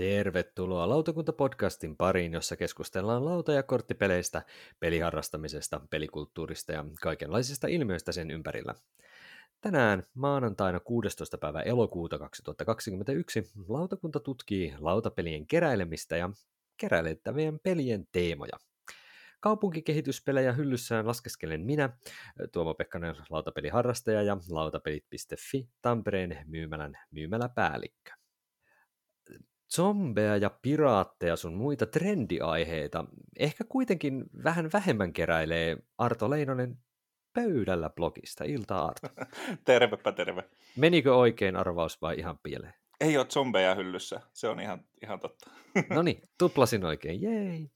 Tervetuloa Lautakunta-podcastin pariin, jossa keskustellaan lauta- ja korttipeleistä, peliharrastamisesta, pelikulttuurista ja kaikenlaisista ilmiöistä sen ympärillä. Tänään maanantaina 16. päivä elokuuta 2021 lautakunta tutkii lautapelien keräilemistä ja keräilettävien pelien teemoja. Kaupunkikehityspelejä hyllyssään laskeskelen minä, Tuomo Pekkanen, lautapeliharrastaja ja lautapelit.fi, Tampereen myymälän myymäläpäällikkö zombeja ja piraatteja sun muita trendiaiheita ehkä kuitenkin vähän vähemmän keräilee Arto Leinonen pöydällä blogista. Ilta Arto. Tervepä terve. Menikö oikein arvaus vai ihan pieleen? Ei ole zombeja hyllyssä, se on ihan, ihan totta. no niin, tuplasin oikein, jei.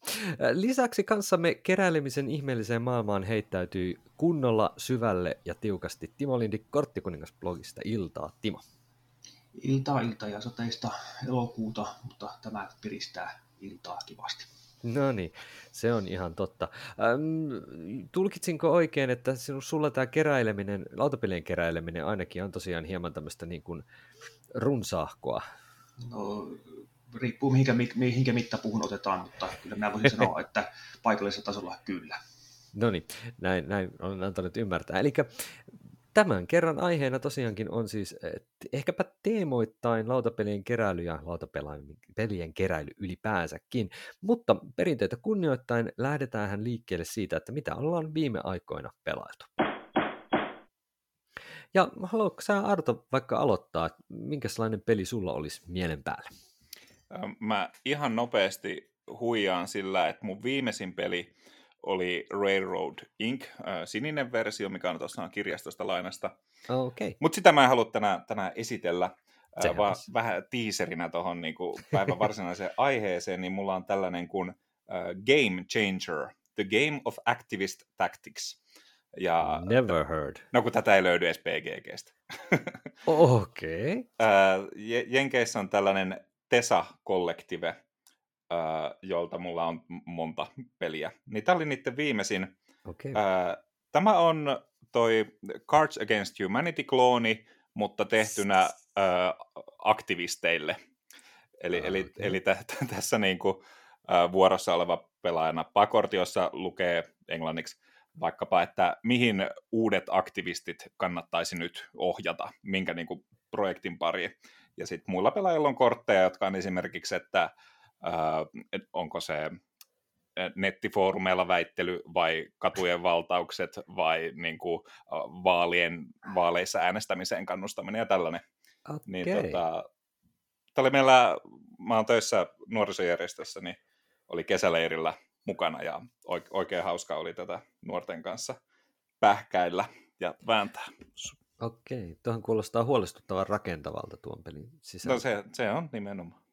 Lisäksi kanssamme keräilemisen ihmeelliseen maailmaan heittäytyy kunnolla syvälle ja tiukasti Timo Lindi Korttikuningas-blogista. Iltaa, Timo iltaa, iltaa ja sateista elokuuta, mutta tämä piristää iltaa kivasti. No niin, se on ihan totta. Ähm, tulkitsinko oikein, että sulla tämä keräileminen, lautapelien keräileminen ainakin on tosiaan hieman tämmöistä niin kuin runsaahkoa? No, riippuu mihinkä, mihinkä mittapuhun otetaan, mutta kyllä minä voisin sanoa, että paikallisella tasolla kyllä. No niin, näin, näin on antanut ymmärtää. Eli Tämän kerran aiheena tosiaankin on siis ehkäpä teemoittain lautapelien keräily ja lautapelien keräily ylipäänsäkin, mutta perinteitä kunnioittain lähdetään liikkeelle siitä, että mitä ollaan viime aikoina pelailtu. Ja haluatko sä Arto vaikka aloittaa, että minkälainen peli sulla olisi mielen päällä? Mä ihan nopeasti huijaan sillä, että mun viimeisin peli oli Railroad Inc., äh, sininen versio, mikä on tuossa kirjastosta lainasta. Okay. Mutta sitä mä en halua tänään, tänään esitellä, äh, vaan vähän tiiserinä tuohon niin päivän varsinaiseen aiheeseen, niin mulla on tällainen kuin äh, Game Changer, The Game of Activist Tactics. Ja, Never heard. No kun tätä ei löydy edes PGGstä. Okei. Okay. Äh, Jenkeissä on tällainen TESA-kollektive, jolta mulla on monta peliä. Niin tämä oli niiden viimeisin. Okay. Tämä on toi Cards Against Humanity-klooni, mutta tehtynä aktivisteille. Eli, okay. eli, eli t- tässä niinku, vuorossa oleva pelaajana pakortiossa lukee englanniksi vaikkapa, että mihin uudet aktivistit kannattaisi nyt ohjata, minkä niinku projektin pari. Ja sitten muilla pelaajilla on kortteja, jotka on esimerkiksi, että äh, onko se nettifoorumeilla väittely vai katujen valtaukset vai niin kuin, vaalien, vaaleissa äänestämiseen kannustaminen ja tällainen. Okay. Niin, tota, tämä oli meillä, mä oon töissä nuorisojärjestössä, niin oli kesäleirillä mukana ja oikein hauska oli tätä nuorten kanssa pähkäillä ja vääntää. Okei, tuohon kuulostaa huolestuttavan rakentavalta tuon pelin sisällä. No se, se on nimenomaan.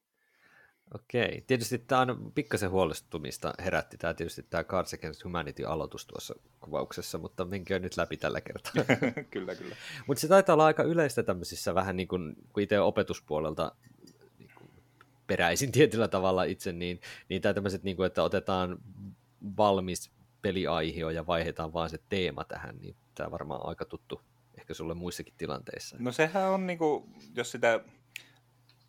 Okei. Tietysti tämä on pikkasen huolestumista herätti tämä tietysti tämä Cards Against Humanity-aloitus tuossa kuvauksessa, mutta menköön nyt läpi tällä kertaa. kyllä, kyllä. Mutta se taitaa olla aika yleistä tämmöisissä vähän niin kuin, kun itse opetuspuolelta niin kuin peräisin tietyllä tavalla itse, niin, niin tämä tämmöiset, niin kuin, että otetaan valmis peliaihio ja vaihdetaan vaan se teema tähän, niin tämä varmaan on aika tuttu ehkä sulle muissakin tilanteissa. No sehän on, niin kuin, jos sitä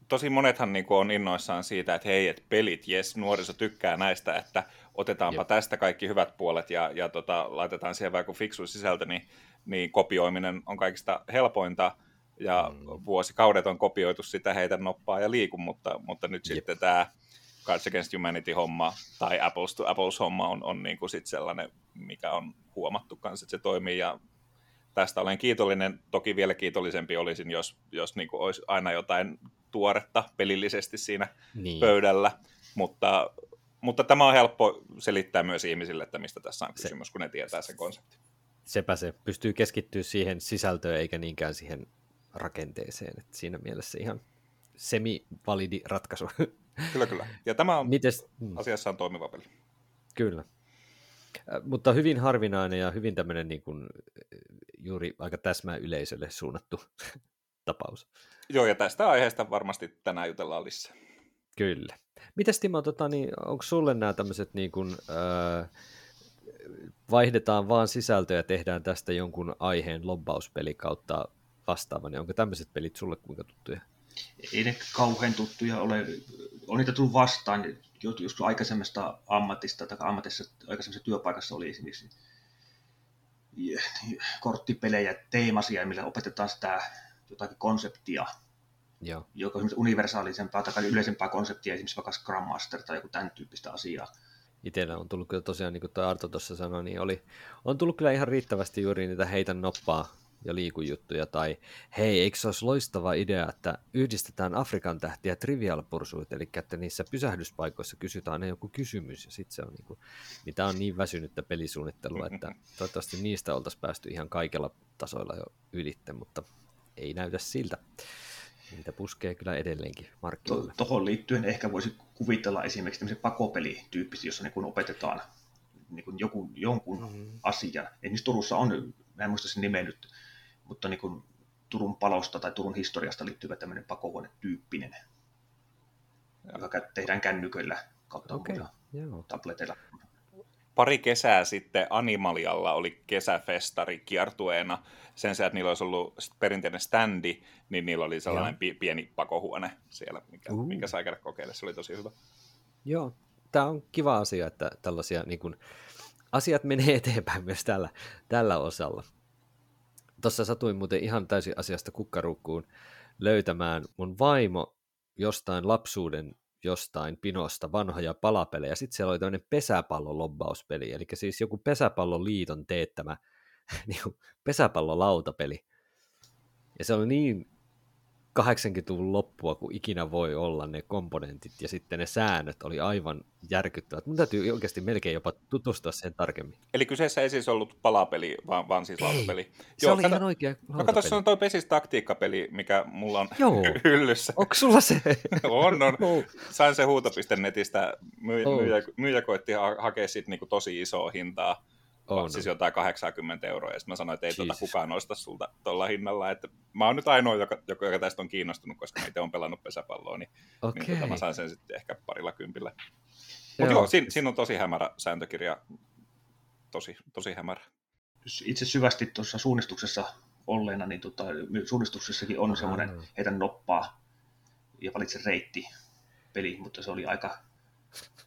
tosi monethan niin kuin on innoissaan siitä, että hei, että pelit, jes, nuoriso tykkää näistä, että otetaanpa Jep. tästä kaikki hyvät puolet ja, ja tota, laitetaan siihen vaikka fiksu sisältö, niin, niin kopioiminen on kaikista helpointa ja mm. vuosikaudet on kopioitu sitä heitä noppaa ja liiku, mutta, mutta nyt Jep. sitten tämä Cards Against Humanity-homma tai Apples to Apples-homma on, on niin kuin sit sellainen, mikä on huomattu kanssa, että se toimii ja tästä olen kiitollinen. Toki vielä kiitollisempi olisin, jos, jos niin kuin olisi aina jotain tuoretta pelillisesti siinä niin. pöydällä, mutta, mutta tämä on helppo selittää myös ihmisille, että mistä tässä on kysymys, se, kun ne tietää sen konseptin. Sepä se pystyy keskittyä siihen sisältöön eikä niinkään siihen rakenteeseen, että siinä mielessä ihan semi-validi ratkaisu. Kyllä, kyllä. Ja tämä on Mites? Hmm. asiassaan toimiva peli. Kyllä. Mutta hyvin harvinainen ja hyvin tämmöinen niin kuin, juuri aika täsmää yleisölle suunnattu tapaus. Joo, ja tästä aiheesta varmasti tänään jutellaan lisää. Kyllä. Mites Timo, tota, niin, onko sulle nämä tämmöiset niin kuin, äh, vaihdetaan vaan sisältöä ja tehdään tästä jonkun aiheen lobbauspeli kautta vastaava, niin onko tämmöiset pelit sulle kuinka tuttuja? Ei ne kauhean tuttuja ole. on niitä tullut vastaan, just aikaisemmasta ammatista tai ammatissa, aikaisemmassa työpaikassa oli esimerkiksi korttipelejä, teemasia, millä opetetaan sitä jotakin konseptia, Joo. joka on universaalisempaa tai yleisempää konseptia, esimerkiksi vaikka Scrum Master tai joku tämän tyyppistä asiaa. Itsellä on tullut kyllä tosiaan, niin kuin tuo Arto tuossa sanoi, niin oli, on tullut kyllä ihan riittävästi juuri niitä heitä noppaa ja liikujuttuja, tai hei, eikö se olisi loistava idea, että yhdistetään Afrikan tähtiä Trivial Pursuit, eli että niissä pysähdyspaikoissa kysytään aina joku kysymys, ja sitten se on niin kuin, niin tämä on niin väsynyttä pelisuunnittelua, että toivottavasti niistä oltaisiin päästy ihan kaikilla tasoilla jo ylitte, mutta ei näytä siltä. Niitä puskee kyllä edelleenkin markkinoille. Tuohon liittyen ehkä voisi kuvitella esimerkiksi tämmöisen pakopelityyppistä, jossa niin opetetaan niin kuin joku, jonkun mm-hmm. asian. Esimerkiksi Turussa on, mä en muista sen nimeä nyt, mutta niin kuin Turun palosta tai Turun historiasta liittyvä tämmöinen pakohuone-tyyppinen, joka tehdään kännyköillä kautta okay. tableteilla. Pari kesää sitten Animalialla oli kesäfestari kiertueena. Sen sijaan, että niillä olisi ollut perinteinen standi, niin niillä oli sellainen Joo. pieni pakohuone siellä, mikä, uh. mikä sai käydä kokeilla. Se oli tosi hyvä. Joo, tämä on kiva asia, että tällaisia niin kuin, asiat menee eteenpäin myös tällä, tällä osalla. Tuossa satuin muuten ihan täysin asiasta kukkarukkuun löytämään mun vaimo jostain lapsuuden jostain pinosta vanhoja palapelejä. Sitten siellä oli tämmöinen pesäpallolobbauspeli, eli siis joku pesäpalloliiton teettämä niin pesäpallolautapeli. Ja se oli niin 80-luvun loppua, kun ikinä voi olla ne komponentit ja sitten ne säännöt oli aivan järkyttävät. Mun täytyy oikeasti melkein jopa tutustua sen tarkemmin. Eli kyseessä ei siis ollut palapeli, vaan, vaan siis lautapeli. Se Joo, oli kato, ihan oikea lautapeli. No kato, se on toi Pesis taktiikkapeli, mikä mulla on Joo. hyllyssä. Onko sulla se? on, on. Oh. Sain se huuto.netistä. Myy, oh. myyjä, myyjä koitti ha- hakea sit niinku tosi isoa hintaa Oh, siis jotain 80 euroa, ja sitten mä sanoin, että ei tuota kukaan osta sulta tuolla hinnalla, että mä oon nyt ainoa, joka, joka, joka tästä on kiinnostunut, koska mä itse on pelannut pesäpalloa, niin, okay. niin tota, mä sain sen sitten ehkä parilla kympillä. Mutta joo, joo siinä, siinä on tosi hämärä sääntökirja, tosi, tosi hämärä. Itse syvästi tuossa suunnistuksessa olleena, niin tota, suunnistuksessakin on semmoinen heitä noppaa ja valitse reitti peli, mutta se oli aika,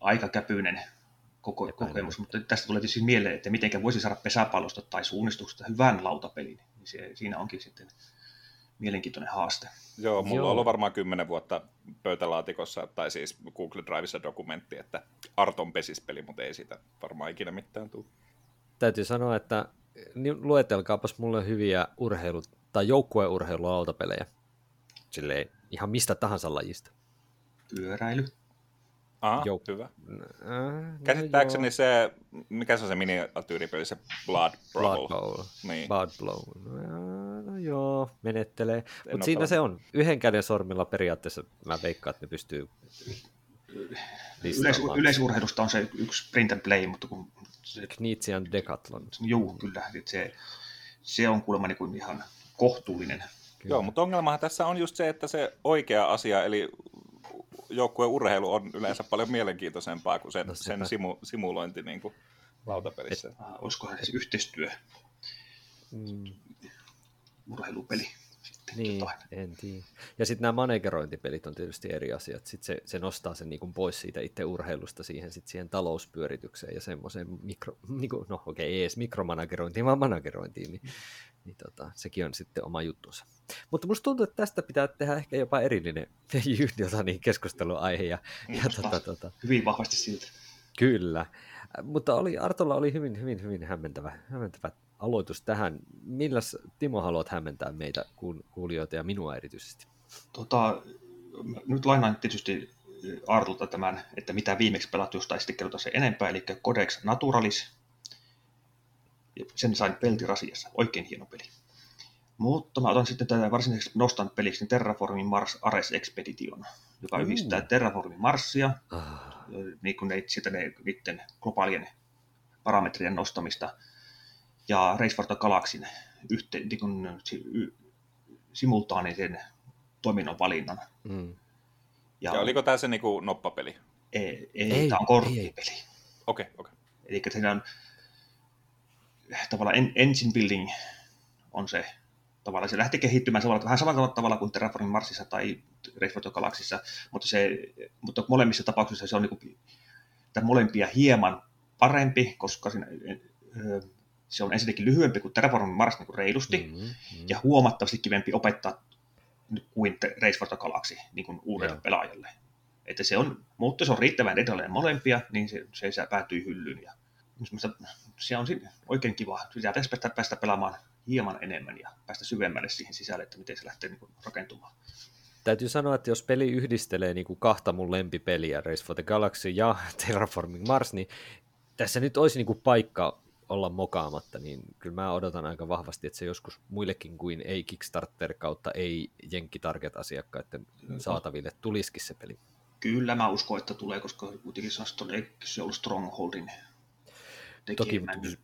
aika käpyinen koko, kokemus, mutta tästä tulee tietysti mieleen, että miten voisi saada pesäpallosta tai suunnistuksesta hyvän lautapelin. Niin se, siinä onkin sitten mielenkiintoinen haaste. Joo, mulla Joo. on ollut varmaan kymmenen vuotta pöytälaatikossa, tai siis Google Drivessa dokumentti, että Arton pesispeli, mutta ei siitä varmaan ikinä mitään tule. Täytyy sanoa, että niin luetelkaapas mulle hyviä urheilu- tai joukkueurheilulautapelejä. Silleen ihan mistä tahansa lajista. Pyöräily. Aha, Jou- hyvä. Äh, Käsittääkseni no se, mikä se on se miniatyyripeli, se Blood Brawl. Blood Bowl. Niin. Blood Blow. No, joo, menettelee. Mutta siinä se on. Yhden käden sormilla periaatteessa mä veikkaan, että ne pystyy Yleis, yleisurheilusta on se yksi print and play, mutta kun... Se, Knitsian Decathlon. Joo, kyllä. Se, se on kuulemma niin ihan kohtuullinen. Kyllä. Joo, mutta ongelmahan tässä on just se, että se oikea asia, eli joukkueen urheilu on yleensä paljon mielenkiintoisempaa kuin sen, no sen simu, simulointi niin kuin lautapelissä. Et, ah, olisikohan se yhteistyö mm. urheilupeli? Sitten niin, jotain. en tiedä. Ja sitten nämä manegerointipelit on tietysti eri asiat. Sitten se, se nostaa sen niin pois siitä itse urheilusta siihen, sit siihen talouspyöritykseen ja semmoiseen mikro, niin kuin, no okei, okay, ei edes mikromanagerointiin, vaan managerointiin, niin niin tota, sekin on sitten oma juttunsa. Mutta musta tuntuu, että tästä pitää tehdä ehkä jopa erillinen jota, niin keskusteluaihe. Ja, ja tota, tota, hyvin vahvasti siltä. Kyllä. Mutta oli, Artolla oli hyvin, hyvin, hyvin hämmentävä, hämmentävä aloitus tähän. Milläs Timo haluat hämmentää meitä kuulijoita ja minua erityisesti? Tota, nyt lainaan tietysti Artulta tämän, että mitä viimeksi pelattu, jos taisi kerrota se enempää, eli Codex Naturalis, sen sain peltirasiassa. Oikein hieno peli. Mutta mä otan sitten tätä varsinaiseksi nostan peliksi niin Terraformin Mars Ares Expedition, joka mm. yhdistää Terraformin Marsia, ah. niin kuin ne, sitä ne, niiden globaalien parametrien nostamista, ja Race for the Galaxin yhte, niin kuin, y, simultaanisen toiminnon valinnan. Mm. Ja, ja oliko tämä se niin kuin noppapeli? Ei, ei, ei tämä on korttipeli. Okei, okei. Okay, okay. Eli siinä on tavallaan engine building on se tavallaan se lähti kehittymään samalla, vähän samalla tavalla kuin Terraforming Marsissa tai Race Galaxissa, mutta, se, mutta molemmissa tapauksissa se on niin kuin, molempia hieman parempi, koska siinä, se on ensinnäkin lyhyempi kuin Terraforming Mars niin kuin reilusti, mm-hmm, mm-hmm. ja huomattavasti kivempi opettaa kuin Race for Galaxy niin kuin uudelle Joo. pelaajalle. Että se on, mutta se on riittävän edelleen molempia, niin se, se, se päätyy hyllyyn. Ja, se on oikein kiva. Sitä pitäisi päästä, päästä pelaamaan hieman enemmän ja päästä syvemmälle siihen sisälle, että miten se lähtee niin kuin, rakentumaan. Täytyy sanoa, että jos peli yhdistelee niin kuin kahta mun lempipeliä, Race for the Galaxy ja Terraforming Mars, niin tässä nyt olisi niin kuin paikka olla mokaamatta, niin kyllä mä odotan aika vahvasti, että se joskus muillekin kuin ei Kickstarter kautta ei Jenkki Target-asiakkaiden saataville tulisikin se peli. Kyllä mä uskon, että tulee, koska kuitenkin se on ollut Strongholdin tekemä. Toki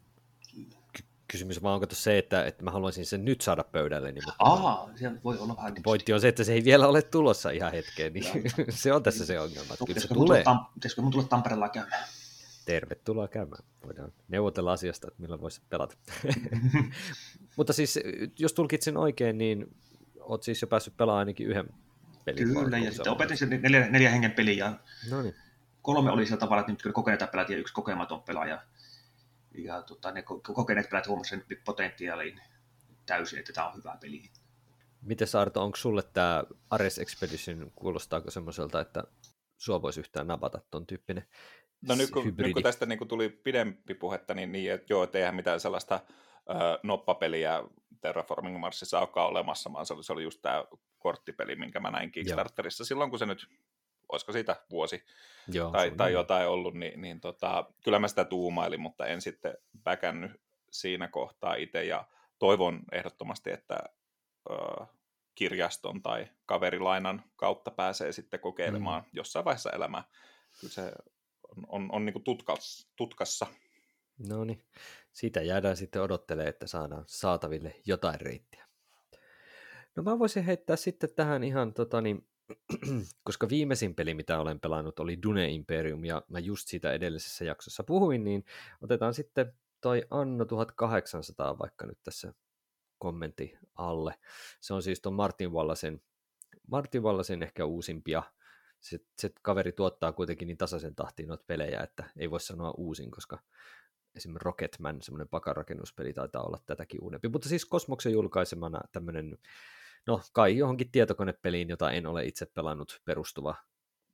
kysymys vaan onko se, että, että mä haluaisin sen nyt saada pöydälle. Niin Aa, se voi olla vähän Pointti on se, että se ei vielä ole tulossa ihan hetkeen, niin se on tässä se ongelma. Että kyllä se tulee. Pitäisikö mun tulla Tampereella käymään? Tervetuloa käymään. Voidaan neuvotella asiasta, että millä voisi pelata. Mutta siis, jos tulkitsin oikein, niin oot siis jo päässyt pelaamaan ainakin yhden pelin. Kyllä, ja sitten opetin sen neljä, neljä hengen peliä. No niin. Kolme oli sillä tavalla, että nyt kyllä kokeneita pelaajat ja yksi kokematon pelaaja ja tota, ne kokeneet pelaajat huomasivat sen potentiaalin täysin, että tämä on hyvä peli. Miten Arto, onko sulle tämä Ares Expedition, kuulostaako semmoiselta, että sua voisi yhtään napata tuon tyyppinen No nyt kun, nyt kun tästä niin kun tuli pidempi puhetta, niin, niin että joo, eihän mitään sellaista ö, noppapeliä Terraforming Marsissa olekaan olemassa, vaan se oli, se oli just tämä korttipeli, minkä mä näin Kickstarterissa joo. silloin, kun se nyt olisiko siitä vuosi Joo, tai, tai jotain ollut, niin, niin tota, kyllä mä sitä tuumailin, mutta en sitten väkännyt siinä kohtaa itse ja toivon ehdottomasti, että ö, kirjaston tai kaverilainan kautta pääsee sitten kokeilemaan mm. jossain vaiheessa elämää. Kyllä se on, on, on niin tutkas, tutkassa. No niin, siitä jäädään sitten odottelemaan, että saadaan saataville jotain reittiä. No mä voisin heittää sitten tähän ihan tota, niin, koska viimeisin peli, mitä olen pelannut, oli Dune Imperium, ja mä just siitä edellisessä jaksossa puhuin, niin otetaan sitten toi Anno 1800 vaikka nyt tässä kommentti alle. Se on siis tuon Martin Wallasen, Martin Wallasen ehkä uusimpia. Se, se kaveri tuottaa kuitenkin niin tasaisen tahtiin noita pelejä, että ei voi sanoa uusin, koska esimerkiksi Rocketman, semmoinen pakarakennuspeli taitaa olla tätäkin uudempi. Mutta siis Kosmoksen julkaisemana tämmöinen no kai johonkin tietokonepeliin, jota en ole itse pelannut perustuva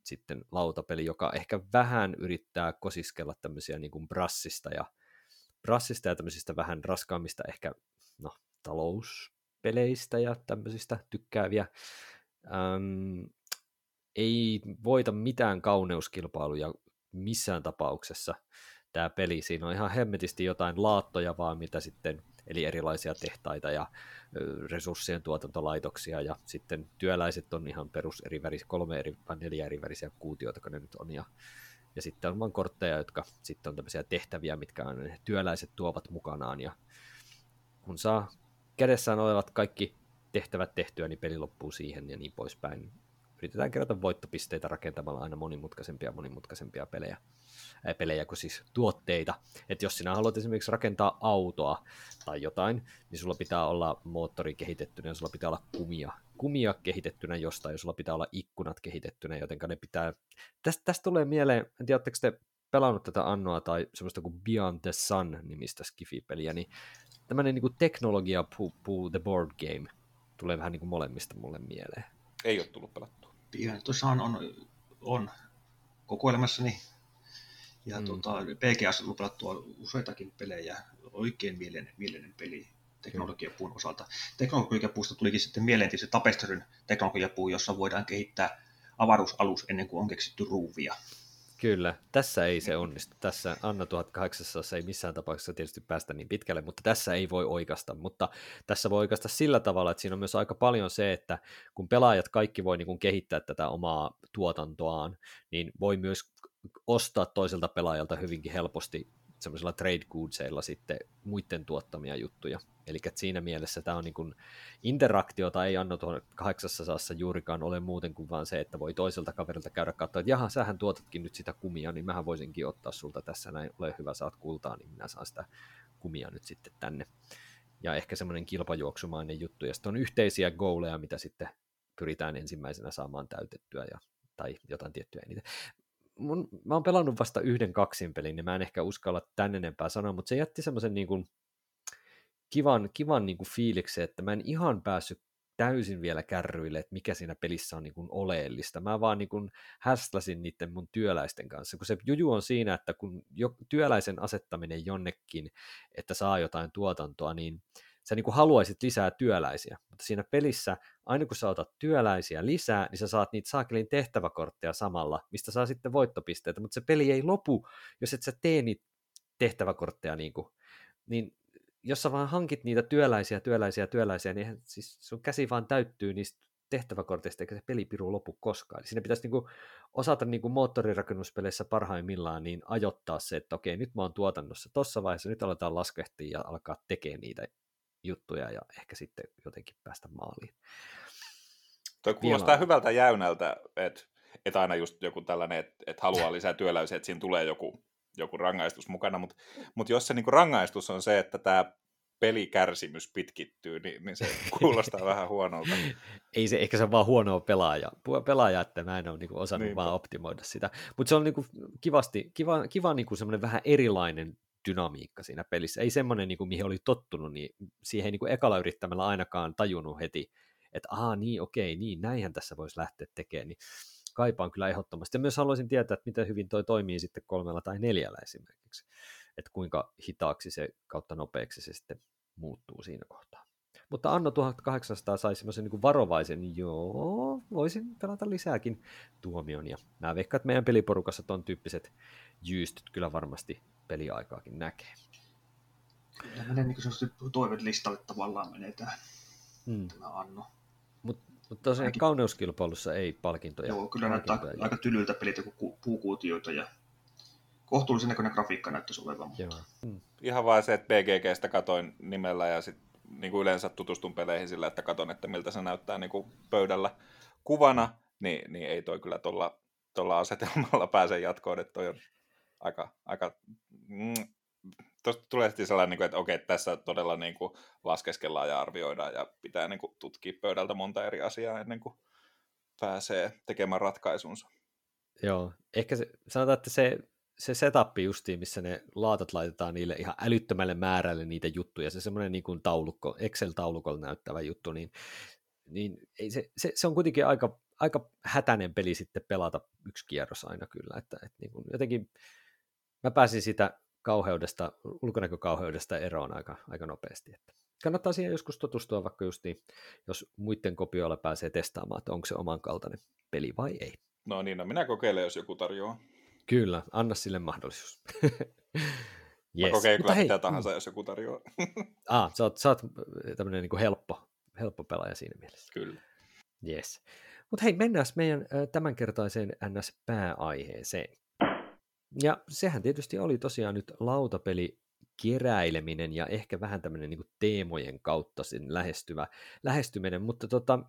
sitten lautapeli, joka ehkä vähän yrittää kosiskella tämmöisiä niin kuin brassista ja brassista ja tämmöisistä vähän raskaammista ehkä no, talouspeleistä ja tämmöisistä tykkääviä. Öm, ei voita mitään kauneuskilpailuja missään tapauksessa tämä peli. Siinä on ihan hemmetisti jotain laattoja vaan, mitä sitten eli erilaisia tehtaita ja resurssien tuotantolaitoksia, ja sitten työläiset on ihan perus eri väris, kolme eri, vai neljä eri värisiä kuutioita, kun ne nyt on, ja, ja sitten on vain kortteja, jotka sitten on tämmöisiä tehtäviä, mitkä on, työläiset tuovat mukanaan, ja kun saa kädessään olevat kaikki tehtävät tehtyä, niin peli loppuu siihen ja niin poispäin. Yritetään kerätä voittopisteitä rakentamalla aina monimutkaisempia monimutkaisempia pelejä pelejä kuin siis tuotteita. Että jos sinä haluat esimerkiksi rakentaa autoa tai jotain, niin sulla pitää olla moottori kehitettynä sulla pitää olla kumia, kumia kehitettynä jostain ja sulla pitää olla ikkunat kehitettynä, joten ne pitää... Tästä, tästä tulee mieleen, en tiedä, te pelannut tätä Annoa tai semmoista kuin Beyond the Sun nimistä Skifi-peliä, niin tämmöinen niin teknologia puu, puu the board game tulee vähän niin kuin molemmista mulle mieleen. Ei ole tullut pelattua. The Sun on, on kokoelmassani ja mm. tuota, PGS on pelattua useitakin pelejä, oikein mieleinen, mieleinen peli teknologiapuun osalta. Teknologiapuusta tulikin sitten mieleen se Tapestryn teknologiapuu, jossa voidaan kehittää avaruusalus ennen kuin on keksitty ruuvia. Kyllä, tässä ei se onnistu. Tässä Anna 1800 ei missään tapauksessa tietysti päästä niin pitkälle, mutta tässä ei voi oikeasta. Mutta tässä voi oikeasta sillä tavalla, että siinä on myös aika paljon se, että kun pelaajat kaikki voi niin kuin kehittää tätä omaa tuotantoaan, niin voi myös ostaa toiselta pelaajalta hyvinkin helposti semmoisilla trade goodseilla sitten muiden tuottamia juttuja. Eli siinä mielessä tämä on niin kuin interaktiota ei Anno 800 juurikaan ole muuten kuin vaan se, että voi toiselta kaverilta käydä katsoa, että jaha, sähän tuotatkin nyt sitä kumia, niin mähän voisinkin ottaa sulta tässä näin, ole hyvä, saat kultaa, niin minä saan sitä kumia nyt sitten tänne. ja ehkä semmoinen kilpajuoksumainen juttu, ja sitten on yhteisiä goaleja, mitä sitten pyritään ensimmäisenä saamaan täytettyä, ja, tai jotain tiettyä eniten. Mun, mä oon pelannut vasta yhden kaksin pelin, niin mä en ehkä uskalla tän enempää sanoa, mutta se jätti semmoisen niin kuin, kivan, kivan niin kuin fiiliksen, että mä en ihan päässyt täysin vielä kärryille, että mikä siinä pelissä on niin kuin oleellista. Mä vaan niin kuin häsläsin niiden mun työläisten kanssa, kun se juju on siinä, että kun jo, työläisen asettaminen jonnekin, että saa jotain tuotantoa, niin sä niin kuin haluaisit lisää työläisiä, mutta siinä pelissä, aina kun sä otat työläisiä lisää, niin sä saat niitä saakelin tehtäväkortteja samalla, mistä saa sitten voittopisteitä, mutta se peli ei lopu, jos et sä tee niitä tehtäväkortteja, niin, kuin, niin jos sä vaan hankit niitä työläisiä, työläisiä, työläisiä, niin siis sun käsi vaan täyttyy niistä tehtäväkorteista, eikä se pelipiru lopu koskaan. Siinä pitäisi niinku osata niinku moottorirakennuspeleissä parhaimmillaan niin ajoittaa se, että okei, nyt mä oon tuotannossa tuossa vaiheessa, nyt aletaan laskehtia ja alkaa tekemään niitä juttuja ja ehkä sitten jotenkin päästä maaliin. Toi kuulostaa Vielä... hyvältä jäynältä, että että aina just joku tällainen, että että haluaa lisää työläisiä, että siinä tulee joku joku rangaistus mukana, mutta mut jos se niinku rangaistus on se, että tämä pelikärsimys pitkittyy, niin, niin se kuulostaa vähän huonolta. Ei se, ehkä se on vaan huonoa pelaaja, pelaaja että mä en ole niinku osannut Niinpä. vaan optimoida sitä. Mutta se on niinku kivasti, kiva, kiva niinku semmoinen vähän erilainen dynamiikka siinä pelissä. Ei semmoinen, niinku, mihin oli tottunut, niin siihen ei niinku ekalla yrittämällä ainakaan tajunnut heti, että aa niin okei, niin näinhän tässä voisi lähteä tekemään. Niin kaipaan kyllä ehdottomasti. Ja myös haluaisin tietää, että miten hyvin toi toimii sitten kolmella tai neljällä esimerkiksi. Että kuinka hitaaksi se kautta nopeaksi se sitten muuttuu siinä kohtaa. Mutta Anno 1800 sai semmoisen niin varovaisen, joo, voisin pelata lisääkin tuomion. Ja mä veikkaan, että meidän peliporukassa ton tyyppiset jyystyt kyllä varmasti peliaikaakin näkee. Kyllä menee niin kuin se toivet listalle tavallaan menee tämä, hmm. tämä Anno. Mutta tosiaan Ainakin... kauneuskilpailussa ei palkintoja. Joo, kyllä näyttää ei. aika tylyltä pelit, joku puukuutioita ja kohtuullisen näköinen grafiikka näyttäisi olevan. Mutta... Joo. Hmm. Ihan vain se, että BGGstä katoin nimellä ja sitten niin kuin yleensä tutustun peleihin sillä, että katon, että miltä se näyttää niin kuin pöydällä kuvana, niin, niin ei toi kyllä tuolla, tuolla asetelmalla pääse jatkoon, että toi on aika, aika mm, tuosta tulee sitten sellainen, niin että okei, tässä todella niin kuin laskeskellaan ja arvioidaan ja pitää niin kuin tutkia pöydältä monta eri asiaa ennen kuin pääsee tekemään ratkaisunsa. Joo, ehkä se, sanotaan, että se, se setup justiin, missä ne laatat laitetaan niille ihan älyttömälle määrälle niitä juttuja, se semmoinen niin kuin taulukko, Excel-taulukolla näyttävä juttu, niin, niin ei se, se, se, on kuitenkin aika, aika hätäinen peli sitten pelata yksi kierros aina kyllä, että, että niin kuin jotenkin mä pääsin sitä kauheudesta, ulkonäkökauheudesta eroon aika, aika nopeasti. Että kannattaa siihen joskus tutustua, vaikka just niin, jos muiden kopioilla pääsee testaamaan, että onko se oman kaltainen peli vai ei. No niin, no minä kokeilen, jos joku tarjoaa. Kyllä, anna sille mahdollisuus. yes. Mä kokeilen kyllä hei, mitä tahansa, mm. jos joku tarjoaa. ah, sä oot, sä oot tämmöinen niin helppo, helppo pelaaja siinä mielessä. Kyllä. Yes. Mutta hei, mennään meidän tämänkertaiseen NS-pääaiheeseen. Ja sehän tietysti oli tosiaan nyt lautapeli keräileminen ja ehkä vähän tämmöinen niin teemojen kautta sen lähestyvä, lähestyminen, mutta tota,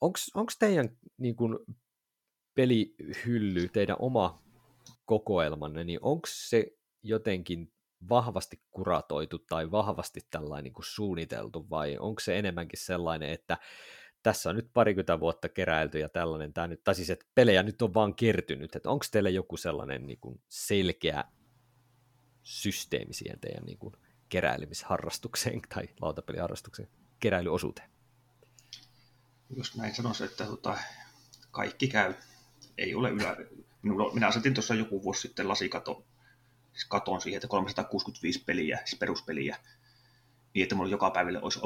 onko teidän niin kuin, pelihylly, teidän oma kokoelmanne, niin onko se jotenkin vahvasti kuratoitu tai vahvasti tällainen niin kuin suunniteltu vai onko se enemmänkin sellainen, että tässä on nyt parikymmentä vuotta keräilty ja tällainen, tämä nyt, tai siis, että pelejä nyt on vaan kertynyt, että onko teillä joku sellainen niin kuin selkeä systeemi siihen teidän niin kuin keräilemisharrastukseen tai lautapeliharrastukseen keräilyosuuteen? Jos näin sanoisi, että tota, kaikki käy. Ei ole ylä... Minulla, minä asetin tuossa joku vuosi sitten lasikaton siis katon siihen, että 365 peliä, siis peruspeliä, niin että mulla joka päivälle olisi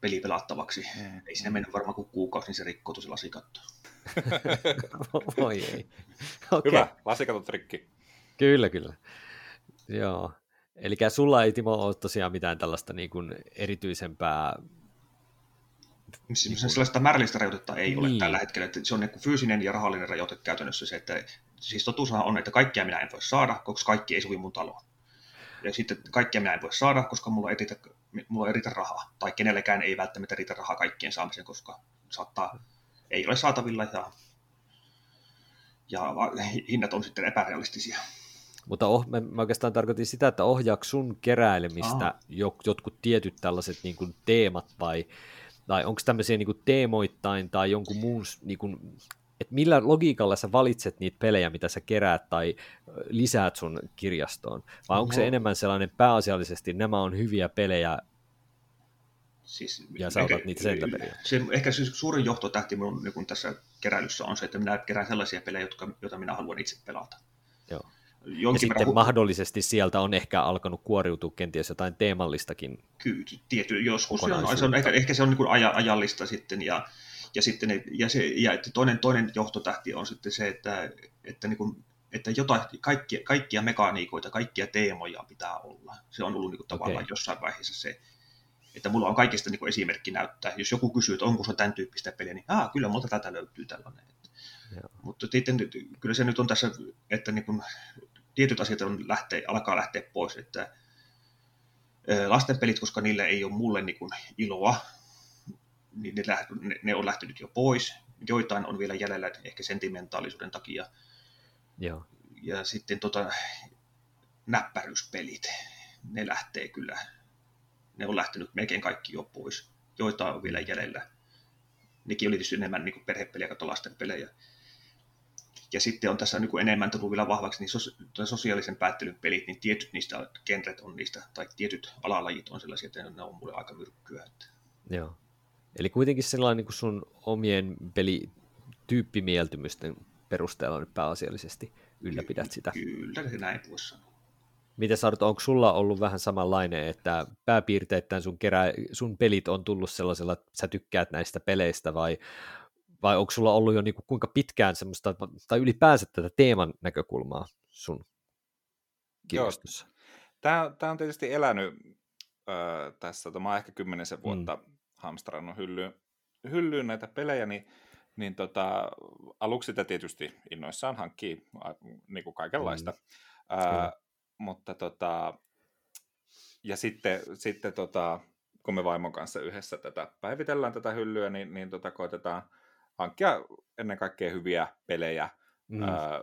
peli pelattavaksi. Mm. Ei siinä mennyt varmaan kuin kuukausi, niin se rikkoutui se lasikatto. Voi ei. Okay. Hyvä, lasikaton trikki. Kyllä, kyllä. Joo. Eli sulla ei Timo ole tosiaan mitään tällaista niin kuin erityisempää Siis niin kuin... sellaista määrällistä rajoitetta ei niin. ole tällä hetkellä. Että se on niin fyysinen ja rahallinen rajoite käytännössä se, että siis totuushan on, että kaikkia minä en voi saada, koska kaikki ei sovi mun taloon. Ja sitten kaikkia minä en voi saada, koska mulla ei riitä, mulla ei riitä rahaa. Tai kenellekään ei välttämättä riitä rahaa kaikkien saamiseen, koska saattaa, ei ole saatavilla ja, ja hinnat on sitten epärealistisia. Mutta oh, mä, mä oikeastaan tarkoitin sitä, että ohjaako sun keräilemistä Aha. jotkut tietyt tällaiset niin kuin teemat vai, tai onko tämmöisiä niin kuin teemoittain tai jonkun muun, niin kuin, että millä logiikalla sä valitset niitä pelejä, mitä sä keräät tai lisäät sun kirjastoon, vai onko se enemmän sellainen pääasiallisesti, nämä on hyviä pelejä, Siis, ja sä otat niitä sen se, Ehkä se suurin johtotähti minun niin tässä keräilyssä on se, että minä kerään sellaisia pelejä, jotka, joita minä haluan itse pelata. Joo. ja sitten hu- mahdollisesti sieltä on ehkä alkanut kuoriutua kenties jotain teemallistakin. Kyllä, tiety, joskus se on, se on, ehkä, ehkä se on niin kuin aja, ajallista sitten, ja, ja, sitten ne, ja, se, ja toinen, toinen johtotähti on sitten se, että, että, niin kuin, että jotain, kaikkia, kaikkia mekaniikoita, kaikkia teemoja pitää olla. Se on ollut niin kuin tavallaan okay. jossain vaiheessa se, että mulla on kaikista niin esimerkki näyttää. Jos joku kysyy, että onko se tämän tyyppistä peliä, niin Aa, kyllä multa tätä löytyy tällainen. Joo. Mutta sitten kyllä se nyt on tässä, että niin kuin, tietyt asiat on lähtee, alkaa lähteä pois, että lasten pelit, koska niillä ei ole mulle niin kuin iloa, niin ne, ne, ne on lähtenyt jo pois. Joitain on vielä jäljellä ehkä sentimentaalisuuden takia. Joo. Ja sitten tota, näppäryyspelit, ne lähtee kyllä ne on lähtenyt melkein kaikki jo pois. Joita on vielä jäljellä. Nekin oli tietysti enemmän niin perhepelejä kuin lasten pelejä. Ja sitten on tässä niin kuin enemmän tullut vielä vahvaksi niin sos- sosiaalisen päättelyn pelit, niin tietyt niistä genret on niistä, tai tietyt alalajit on sellaisia, että ne on mulle aika myrkkyä. Että... Joo. Eli kuitenkin sellainen niin kuin sun omien pelityyppimieltymysten perusteella nyt pääasiallisesti ylläpidät sitä. Kyllä, näin voisi sanoa. Miten Arto, onko sulla ollut vähän samanlainen, että pääpiirteittäin sun, kerä, sun pelit on tullut sellaisella, että sä tykkäät näistä peleistä vai, vai onko sulla ollut jo niinku kuinka pitkään semmoista, tai ylipäänsä tätä teeman näkökulmaa sun kirjastossa? Tämä, tämä on tietysti elänyt äh, tässä, tota, mä oon ehkä kymmenisen mm. vuotta mm. Hamstrannut hyllyyn, hyllyyn näitä pelejä, niin, niin tota, aluksi sitä tietysti innoissaan hankkii niin kuin kaikenlaista. Mm. Äh, mutta tota, ja sitten, sitten tota, kun me vaimon kanssa yhdessä tätä päivitellään tätä hyllyä, niin, niin tota, koitetaan hankkia ennen kaikkea hyviä pelejä, mm. ää,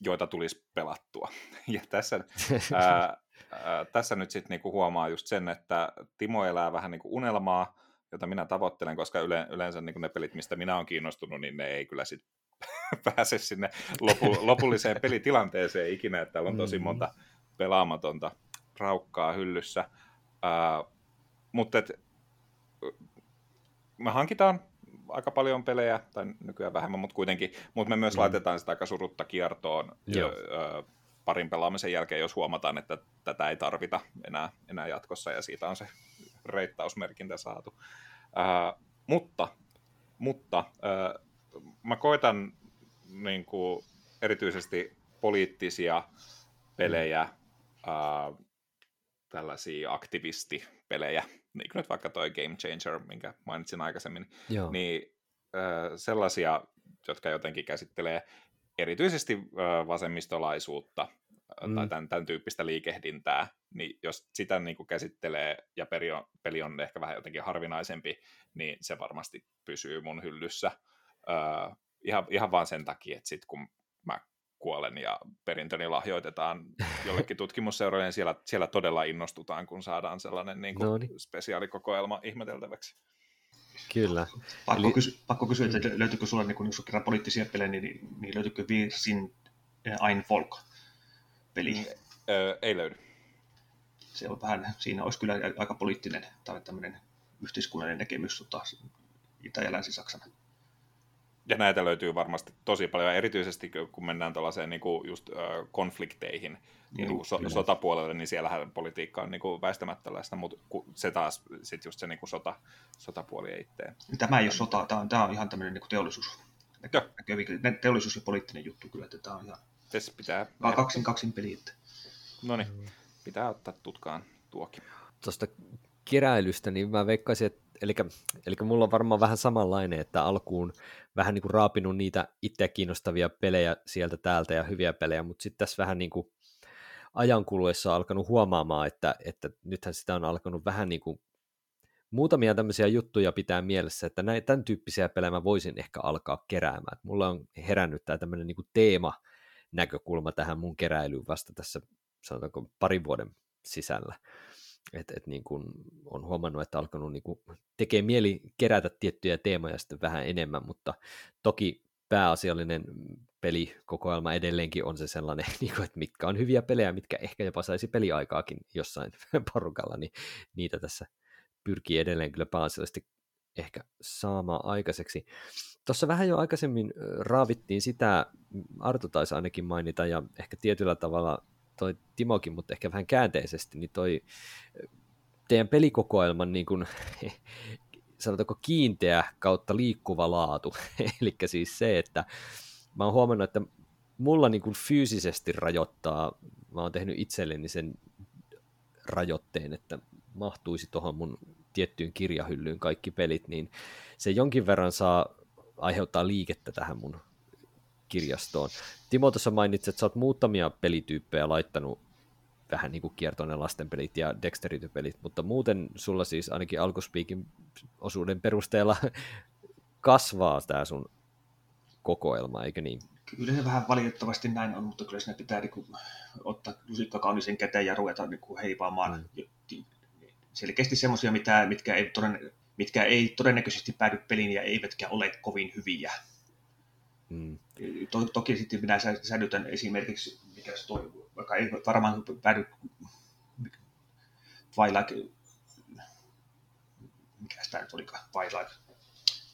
joita tulisi pelattua. Ja tässä, ää, ää, tässä nyt sitten niinku huomaa just sen, että Timo elää vähän niinku unelmaa, jota minä tavoittelen, koska yle, yleensä niin ne pelit, mistä minä olen kiinnostunut, niin ne ei kyllä sit pääse sinne lopu, lopulliseen pelitilanteeseen ikinä, että täällä on tosi mm. monta pelaamatonta raukkaa hyllyssä. Uh, mutta et, me hankitaan aika paljon pelejä, tai nykyään vähemmän, mutta kuitenkin, mutta me myös mm. laitetaan sitä aika surutta kiertoon Joo. Ö, parin pelaamisen jälkeen, jos huomataan, että tätä ei tarvita enää, enää jatkossa, ja siitä on se reittausmerkintä saatu. Uh, mutta mutta uh, mä koitan niin kuin, erityisesti poliittisia pelejä, ää, tällaisia aktivistipelejä, niin kuin nyt vaikka toi Game Changer, minkä mainitsin aikaisemmin, Joo. niin ää, sellaisia, jotka jotenkin käsittelee erityisesti vasemmistolaisuutta mm. tai tämän, tämän tyyppistä liikehdintää, niin jos sitä niin kuin käsittelee ja peli on, peli on ehkä vähän jotenkin harvinaisempi, niin se varmasti pysyy mun hyllyssä Uh, ihan, ihan vaan sen takia, että sit kun mä kuolen ja perintöni lahjoitetaan jollekin tutkimusseuralle, niin siellä, siellä todella innostutaan, kun saadaan sellainen niin kuin spesiaalikokoelma ihmeteltäväksi. Kyllä. Pakko, Eli... kysy, pakko kysyä, että löytyykö sulla, niin kun, jos kerran poliittisia pelejä, niin, niin löytyykö Virsin Ein Folk peli? Mm, ö, ei löydy. Se on vähän, siinä olisi kyllä aika poliittinen tai tämmöinen yhteiskunnallinen näkemys tota, Itä- ja Länsi-Saksan ja näitä löytyy varmasti tosi paljon, erityisesti kun mennään tällaiseen niin kuin just äh, konflikteihin niin, niin kuin so, sotapuolelle, niin siellähän politiikka on niin kuin väistämättä tällaista, mutta se taas sit just se niin kuin sota, sotapuoli ei itse. Tämä ei ole sota, tämä on, tämä on ihan tämmöinen niin kuin teollisuus. Joo. Teollisuus ja poliittinen juttu kyllä, että tämä on ihan Tässä pitää kaksin kaksin peli. No niin, pitää ottaa tutkaan tuokin. Tuosta keräilystä, niin mä veikkaisin, että eli, eli mulla on varmaan vähän samanlainen, että alkuun vähän niin kuin raapinut niitä itse kiinnostavia pelejä sieltä täältä ja hyviä pelejä, mutta sitten tässä vähän niin kuin ajan kuluessa alkanut huomaamaan, että, että nythän sitä on alkanut vähän niin kuin muutamia tämmöisiä juttuja pitää mielessä, että näin, tämän tyyppisiä pelejä mä voisin ehkä alkaa keräämään. Mulla on herännyt tämä tämmöinen niin kuin teema, näkökulma tähän mun keräilyyn vasta tässä, sanotaanko, parin vuoden sisällä. Et, et niin kun on huomannut, että alkanut niin tekee mieli kerätä tiettyjä teemoja sitten vähän enemmän, mutta toki pääasiallinen pelikokoelma edelleenkin on se sellainen, niin kuin, että mitkä on hyviä pelejä, mitkä ehkä jopa saisi peliaikaakin jossain porukalla, niin niitä tässä pyrkii edelleen kyllä pääasiallisesti ehkä saamaan aikaiseksi. Tuossa vähän jo aikaisemmin raavittiin sitä, Arto taisi ainakin mainita, ja ehkä tietyllä tavalla toi Timokin, mutta ehkä vähän käänteisesti, niin toi teidän pelikokoelman niin kuin, sanotaanko kiinteä kautta liikkuva laatu. Eli siis se, että mä oon huomannut, että mulla niin kuin fyysisesti rajoittaa, mä oon tehnyt itselleni sen rajoitteen, että mahtuisi tuohon mun tiettyyn kirjahyllyyn kaikki pelit, niin se jonkin verran saa aiheuttaa liikettä tähän mun kirjastoon. Timo tuossa mainitsi, että sä oot muutamia pelityyppejä laittanut vähän niin kuin kiertoinen lastenpelit ja dexterity-pelit, mutta muuten sulla siis ainakin alkuspiikin osuuden perusteella kasvaa tämä sun kokoelma, eikö niin? Kyllä se vähän valitettavasti näin on, mutta kyllä sinne pitää niin kuin, ottaa lusikka kaunisen käteen ja ruveta niin kuin, heipaamaan mm. selkeästi semmoisia, mitkä ei, toden, mitkä ei todennäköisesti päädy peliin ja eivätkä ole kovin hyviä. Mm. To, toki sitten minä säilytän esimerkiksi, mikä se toi, vaikka ei varmaan päädy Twilight, mikä sitä nyt olikaan, Twilight,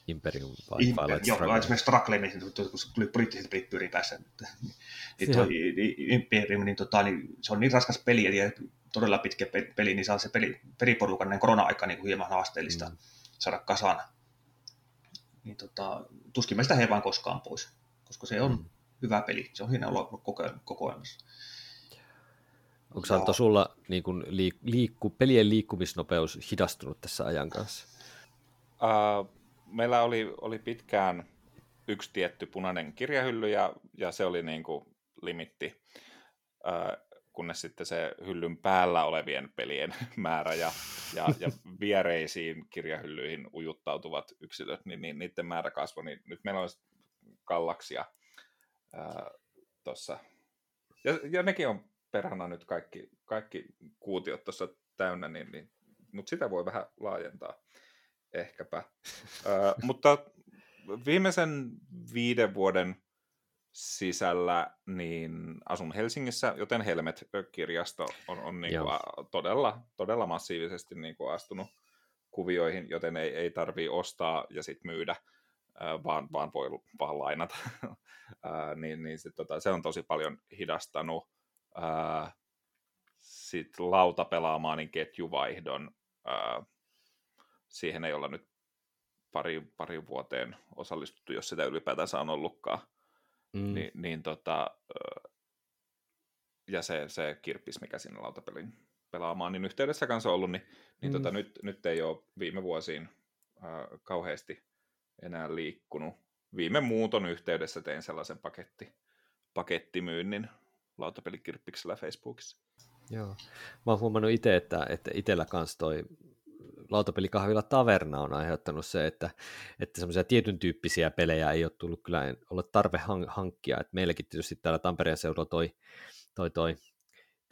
Imperium vai Imper, Twilight Joo, Struggle. esimerkiksi Struggle, niin kun tuli brittiset pelit pyörii päässä. Niin toi Imperium, niin, tota, niin, se on niin raskas peli, ja todella pitkä peli, niin saa se peli, peliporukan näin korona-aika niin hieman haasteellista mm. saada kasaan. Niin tota, tuskin meistä he vaan koskaan pois, koska se on mm. hyvä peli. Se on hieno olla kokoelmassa. Onko Salto sulla niin kun, liikku, pelien liikkumisnopeus hidastunut tässä ajan kanssa? Uh, meillä oli, oli pitkään yksi tietty punainen kirjahylly ja, ja se oli niin kuin limitti, äh, kunnes sitten se hyllyn päällä olevien pelien määrä ja, ja, ja viereisiin kirjahyllyihin ujuttautuvat yksilöt, niin, niin niiden määrä kasvoi. Niin nyt meillä on kallaksia tuossa. Ja, ja nekin on perhana nyt kaikki, kaikki kuutiot tuossa täynnä, niin, niin, mutta sitä voi vähän laajentaa ehkäpä. Ö, mutta viimeisen viiden vuoden sisällä niin asun Helsingissä, joten Helmet-kirjasto on, on niin kuin todella, todella massiivisesti niin kuin astunut kuvioihin, joten ei, ei tarvii ostaa ja sitten myydä, vaan, vaan voi vaan lainata. niin, niin sit, tota, se on tosi paljon hidastanut sitten lautapelaamaan niin ketjuvaihdon siihen ei olla nyt pari, pari vuoteen osallistuttu, jos sitä ylipäätänsä on ollutkaan. Mm. Ni, niin tota, ja se, se kirppis, mikä siinä lautapelin pelaamaan, niin yhteydessä kanssa ollut, niin, niin mm. tota, nyt, nyt ei ole viime vuosiin äh, kauheasti enää liikkunut. Viime muuton yhteydessä tein sellaisen paketti, pakettimyynnin lautapelikirppiksellä Facebookissa. Joo. Mä oon huomannut itse, että, että itsellä kanssa toi lautapelikahvila Taverna on aiheuttanut se, että, että semmoisia tietyn tyyppisiä pelejä ei ole tullut kyllä olla tarve hankkia. Et meilläkin tietysti täällä Tampereen seudulla toi, toi, toi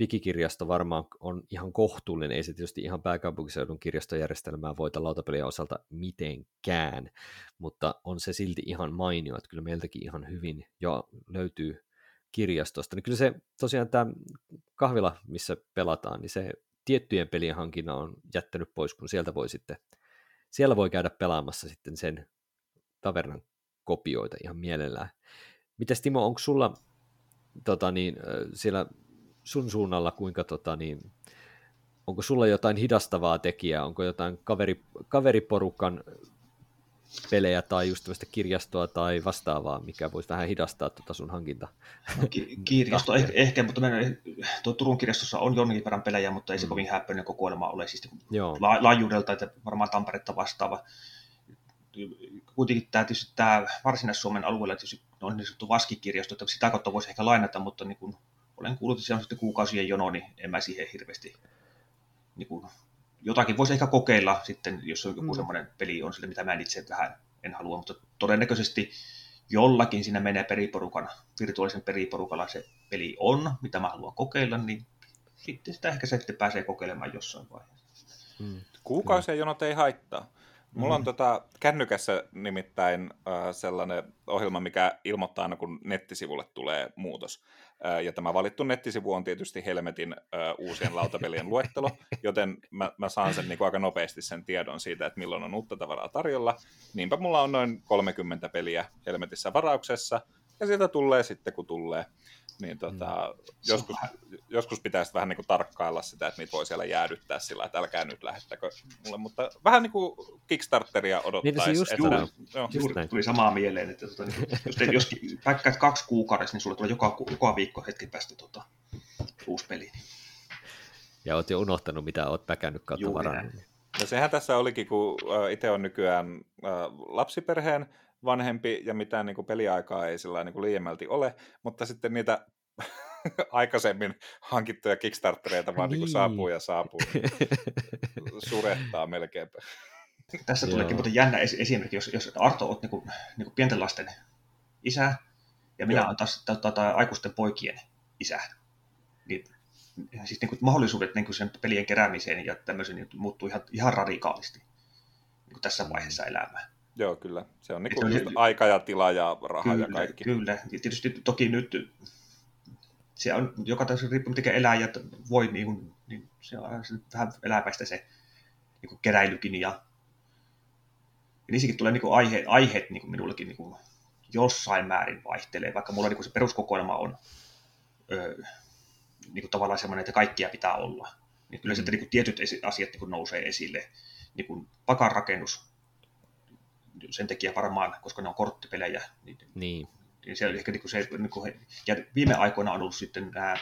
Wikikirjasto varmaan on ihan kohtuullinen, ei se tietysti ihan pääkaupunkiseudun kirjastojärjestelmää voita lautapelien osalta mitenkään, mutta on se silti ihan mainio, että kyllä meiltäkin ihan hyvin jo löytyy kirjastosta. Niin kyllä se tosiaan tämä kahvila, missä pelataan, niin se tiettyjen pelien hankinnan on jättänyt pois, kun sieltä voi sitten, siellä voi käydä pelaamassa sitten sen tavernan kopioita ihan mielellään. Mitäs Timo, onko sulla tota niin, siellä sun suunnalla kuinka tota niin, onko sulla jotain hidastavaa tekijää, onko jotain kaveri, kaveriporukan pelejä tai just tämmöistä kirjastoa tai vastaavaa, mikä voisi vähän hidastaa tuota sun hankinta. No, ki- kirjasto ehkä, ehkä, mutta meidän, tuo Turun kirjastossa on jonkin verran pelejä, mutta ei se mm. kovin häppöinen kokoelma ole siis Joo. La- laajuudelta, että varmaan Tamperetta vastaava. Kuitenkin tämä, tietysti, tämä Varsinais-Suomen alueella tietysti on niin sanottu vaskikirjasto, että sitä kautta voisi ehkä lainata, mutta niin kun olen kuullut, että se on sitten kuukausien jono, niin en mä siihen hirveästi niin kuin, jotakin voisi ehkä kokeilla sitten, jos on joku mm. semmoinen peli on sille, mitä mä itse vähän en halua, mutta todennäköisesti jollakin siinä menee periporukan, virtuaalisen periporukalla se peli on, mitä mä haluan kokeilla, niin sitten sitä ehkä se sitten pääsee kokeilemaan jossain vaiheessa. Hmm. Kuukausien jonot ei haittaa. Mulla on mm. tota, kännykässä nimittäin äh, sellainen ohjelma, mikä ilmoittaa aina, kun nettisivulle tulee muutos. Ja tämä valittu nettisivu on tietysti Helmetin uusien lautapelien luettelo, joten mä, mä saan sen niin kuin aika nopeasti sen tiedon siitä, että milloin on uutta tavaraa tarjolla. Niinpä mulla on noin 30 peliä Helmetissä varauksessa, ja sieltä tulee sitten, kun tulee. Niin tota, mm. joskus, joskus pitäisi vähän niin kuin tarkkailla sitä, että niitä voi siellä jäädyttää sillä, että älkää nyt lähettäkö mulle, mutta vähän niin kuin Kickstarteria odottaisi. Niin, just, että, joo. Juuri just tuli samaa mieleen, että tota, niin, jos, te, jos päkkäät kaksi kuukaudessa, niin sulle tulee joka, joka viikko hetken päästä tota, uusi peli. Ja oot jo unohtanut, mitä oot päkännyt kautta varannut. No sehän tässä olikin, kun itse on nykyään lapsiperheen vanhempi ja mitään niin kuin peliaikaa ei sillä niin kuin liiemmälti ole, mutta sitten niitä aikaisemmin hankittuja Kickstartereita vaan niin. Niin saapuu ja saapuu. Surettaa melkeinpä. Tässä tuleekin muuten jännä esimerkki, jos, jos Arto on niin niin pienten lasten isä, ja minä olen taas tota, aikuisten poikien isä, niin siis niin kuin, mahdollisuudet niin kuin sen pelien keräämiseen ja tämmöisen niin muuttuu ihan, ihan radikaalisti niin kuin tässä vaiheessa elämää. Joo, kyllä. Se on niin kuin just aika ja tila ja raha kyllä, ja kaikki. Kyllä, ja tietysti toki nyt se on joka tapauksessa riippuu miten eläjät voi, niin, kuin, niin se on vähän eläpäistä se niin kuin keräilykin ja, ja niissäkin tulee niin kuin aihe, aiheet niin kuin minullekin niin kuin jossain määrin vaihtelee, vaikka mulla niin kuin se peruskokoelma on öö, niin kuin tavallaan semmoinen, että kaikkia pitää olla. Niin kyllä mm. sitten niin kuin tietyt asiat niin kuin nousee esille, niin kuin pakanrakennus sen takia varmaan, koska ne on korttipelejä, niin, niin. niin se ehkä niin kuin se, niin kuin, ja viime aikoina on ollut sitten nämä,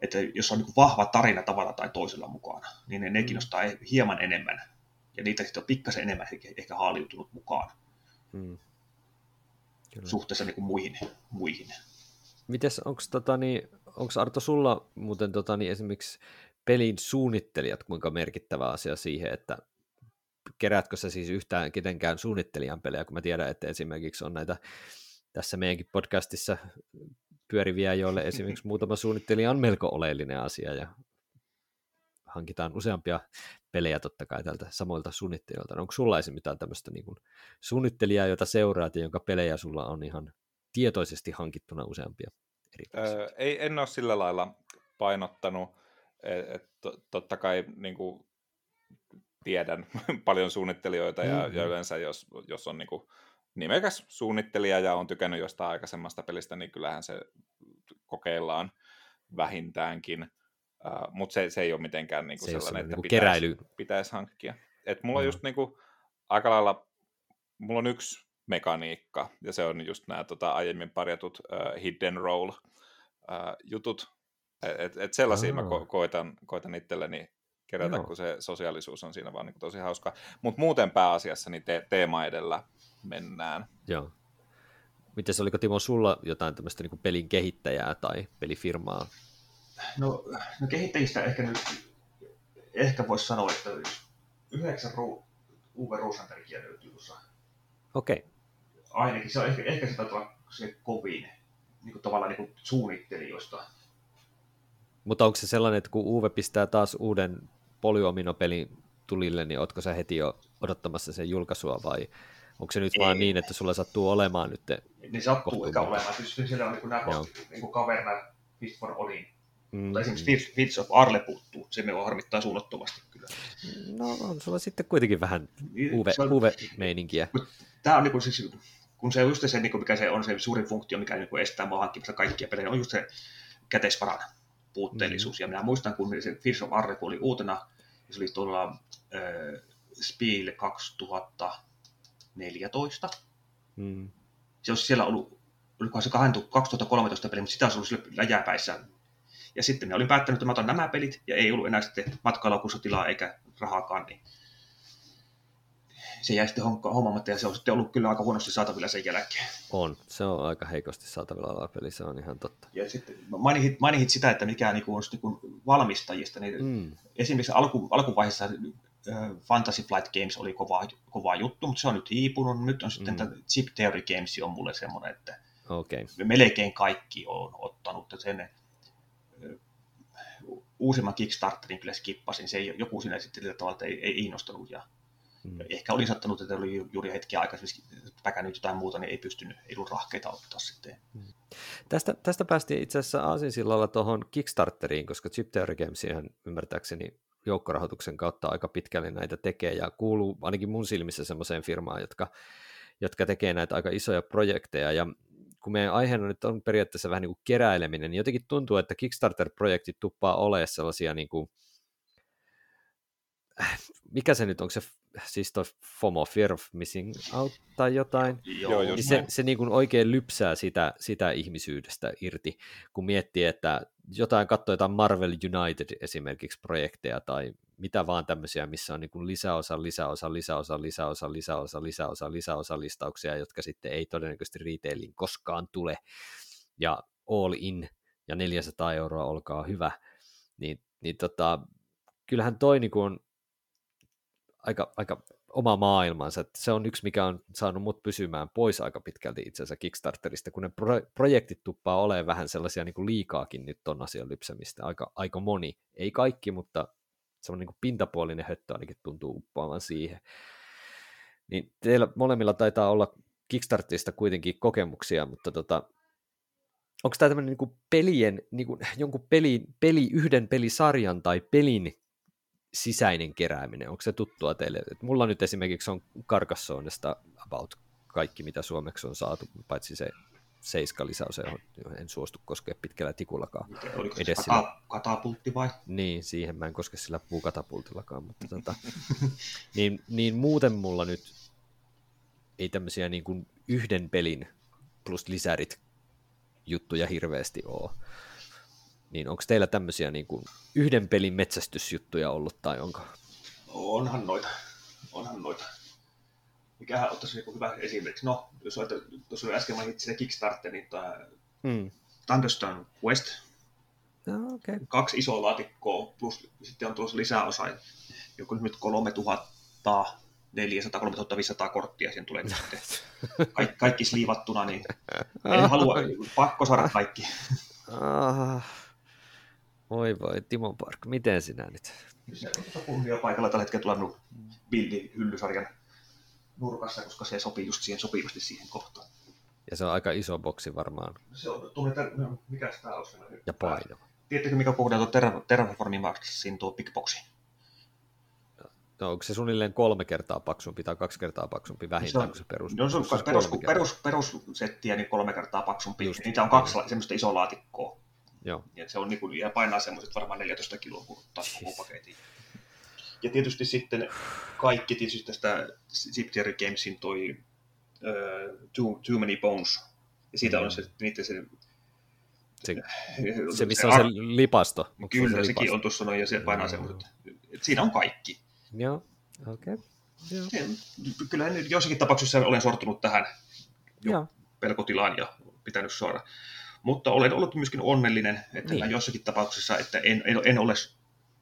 että jos on niin kuin vahva tarina tavalla tai toisella mukana, niin ne, ne mm. kiinnostaa hieman enemmän, ja niitä sitten on pikkasen enemmän ehkä, ehkä haaliutunut mukaan hmm. Kyllä. suhteessa niin kuin muihin. muihin. Mites, onko tota, niin, Arto sulla muuten tota, niin esimerkiksi pelin suunnittelijat kuinka merkittävä asia siihen, että keräätkö sä siis yhtään ketenkään suunnittelijan pelejä, kun mä tiedän, että esimerkiksi on näitä tässä meidänkin podcastissa pyöriviä, joille esimerkiksi muutama suunnittelija on melko oleellinen asia ja hankitaan useampia pelejä totta kai tältä samoilta suunnittelijoilta. Onko sulla esimerkiksi mitään tämmöistä niin suunnittelijaa, jota seuraat ja jonka pelejä sulla on ihan tietoisesti hankittuna useampia? Öö, ei, en ole sillä lailla painottanut. Et, et, totta kai niin kuin tiedän paljon suunnittelijoita ja, mm-hmm. ja yleensä jos, jos on niin kuin nimekäs suunnittelija ja on tykännyt jostain aikaisemmasta pelistä, niin kyllähän se kokeillaan vähintäänkin, uh, mutta se, se ei ole mitenkään niin kuin se sellainen, että niin pitäisi, keräily. pitäisi hankkia. Et mulla mm. on just niin kuin, aika lailla, mulla on yksi mekaniikka, ja se on just nämä tota, aiemmin parjatut uh, hidden roll uh, jutut, et, et sellaisia oh. mä ko- koitan, koitan itselleni kerätä, Joo. kun se sosiaalisuus on siinä vaan niin tosi hauska. Mutta muuten pääasiassa niin te- teema edellä mennään. Joo. Miten oliko Timo sulla jotain tämmöistä niin pelin kehittäjää tai pelifirmaa? No, no kehittäjistä ehkä nyt, ehkä voisi sanoa, että yhdeksän ru- Uwe Rosenbergia löytyy tuossa. Okei. Okay. Ainakin se on ehkä, ehkä se taitaa se kovin niin kuin tavallaan niin kuin suunnittelijoista. Mutta onko se sellainen, että kun Uwe pistää taas uuden polyominopelin tulille, niin ootko sä heti jo odottamassa sen julkaisua vai onko se nyt Ei. vaan niin, että sulla sattuu olemaan nyt Niin sattuu ehkä olemaan. Tietysti siellä on niin nämä niin kuin Caverna, Fist for Odin. Mm. Mutta esimerkiksi Fits of Arle puuttuu. Se me harmittaa suunnattomasti kyllä. No on sulla sitten kuitenkin vähän niin, uve, on, uve-meininkiä. Tämä on niin kuin, siis, kun se on just se, niin mikä se on se suurin funktio, mikä niin kuin estää mua hankkimasta kaikkia pelejä, on just se käteisvaran puutteellisuus. Mm. Ja minä muistan, kun se Fish of Arre oli uutena, se oli tuolla äh, Spiel 2014. Mm. Se olisi siellä ollut, olikohan se 2013 peli, mutta sitä olisi ollut läjäpäissä. Ja sitten minä olin päättänyt, että mä otan nämä pelit, ja ei ollut enää sitten matkailukussa tilaa eikä rahaakaan, niin se jäi sitten hommaamatta ja se on sitten ollut kyllä aika huonosti saatavilla sen jälkeen. On, se on aika heikosti saatavilla oleva peli, se on ihan totta. Ja sitten mainit, mainit sitä, että mikä niinku on niinku valmistajista, niin mm. esimerkiksi alku, alkuvaiheessa Fantasy Flight Games oli kova, kova juttu, mutta se on nyt hiipunut. Nyt on sitten mm. tämä Chip Theory Games on mulle semmoinen, että okay. melkein kaikki on ottanut sen uusimman Kickstarterin kyllä skippasin. Se ei, joku siinä sitten tavalla ei, ei innostanut ja mm. ehkä oli sattanut, että oli juuri hetki aikaisemmin päkännyt jotain muuta, niin ei pystynyt, ollut rahkeita ottaa sitten. Mm. Tästä, tästä päästiin itse asiassa Aasinsillalla tuohon Kickstarteriin, koska Chip Theory Games ihan ymmärtääkseni joukkorahoituksen kautta aika pitkälle näitä tekee ja kuuluu ainakin mun silmissä semmoiseen firmaan, jotka, jotka tekee näitä aika isoja projekteja ja kun meidän aiheena nyt on periaatteessa vähän niin kuin keräileminen, niin jotenkin tuntuu, että Kickstarter-projektit tuppaa olemaan sellaisia niin kuin, mikä se nyt on, se siis toi FOMO, Fear of Missing Out tai jotain, Joo, niin se, se niin kuin oikein lypsää sitä, sitä ihmisyydestä irti, kun miettii, että jotain katsoo jotain Marvel United esimerkiksi projekteja tai mitä vaan tämmöisiä, missä on niin kuin lisäosa, lisäosa, lisäosa, lisäosa, lisäosa, lisäosa, lisäosa listauksia, jotka sitten ei todennäköisesti retailin koskaan tule, ja all in, ja 400 euroa, olkaa hyvä, niin, niin tota, kyllähän toi niin kuin on aika, aika oma maailmansa. Että se on yksi, mikä on saanut mut pysymään pois aika pitkälti itse asiassa Kickstarterista, kun ne pro- projektit tuppaa olemaan vähän sellaisia niin kuin liikaakin nyt ton asian lypsämistä. Aika, aika moni, ei kaikki, mutta semmoinen niin pintapuolinen höttö ainakin tuntuu uppoavan siihen. Niin teillä molemmilla taitaa olla Kickstarterista kuitenkin kokemuksia, mutta tota, onko tämä tämmöinen niin pelien, niin kuin, jonkun peli, peli, yhden pelisarjan tai pelin sisäinen kerääminen, onko se tuttua teille? Et mulla nyt esimerkiksi on Carcassonnesta about kaikki, mitä suomeksi on saatu, paitsi se seiska lisäys, johon en suostu koskea pitkällä tikullakaan. Oliko se kata, sillä... katapultti vai? Niin, siihen mä en koske sillä puukatapultillakaan, mutta tota, niin, niin muuten mulla nyt ei tämmöisiä niin kuin yhden pelin plus lisärit juttuja hirveästi ole. Niin onko teillä tämmöisiä niin kuin yhden pelin metsästysjuttuja ollut tai onko? Onhan noita. Onhan noita. Mikähän ottaisi niin hyvä esimerkiksi? No, jos olet, tuossa oli äsken mainitsin se Kickstarter, niin tämä hmm. Thunderstone Quest. No, okay. Kaksi isoa laatikkoa, plus sitten on tuossa lisäosa, joku nyt 3000 400 3500 korttia siihen tulee sitten. Kaikki, kaikki sliivattuna, niin en halua, pakko saada kaikki. Ah, Oi voi, Timo Park, miten sinä nyt? Se on kunnia paikalla tällä hetkellä tullut Bildi hyllysarjan nurkassa, koska se sopii just siihen sopivasti siihen kohtaan. Ja se on aika iso boksi varmaan. Se on, tuli, ter- no, mikä tämä on? Ja painava. Tiedättekö, mikä kohdalla tuo Terra- Terraformin tuo Big Boxi? No, onko se suunnilleen kolme kertaa paksumpi tai kaksi kertaa paksumpi vähintään kuin se perus? No, se on perus, perus, perus, perussettiä niin kolme kertaa paksumpi. Just, Niitä on kaksi semmoista isoa laatikkoa. Joo. Ja se on niin kuin, ja painaa semmoiset varmaan 14 kiloa, kun ottaa koko paketin. Ja tietysti sitten kaikki tietysti tästä Ziptier Gamesin toi uh, too, too Many Bones. Ja siitä mm. on se, niiden se se, se, missä on se lipasto. Kyllä, se sekin lipasto? on tuossa noin, ja se painaa mm. semmoiset. Siinä on kaikki. Joo, okei. Okay. Kyllä jossakin tapauksessa olen sortunut tähän jo pelkotilaan ja pitänyt saada mutta olen ollut myöskin onnellinen, että niin. jossakin tapauksessa, että en, en, en ole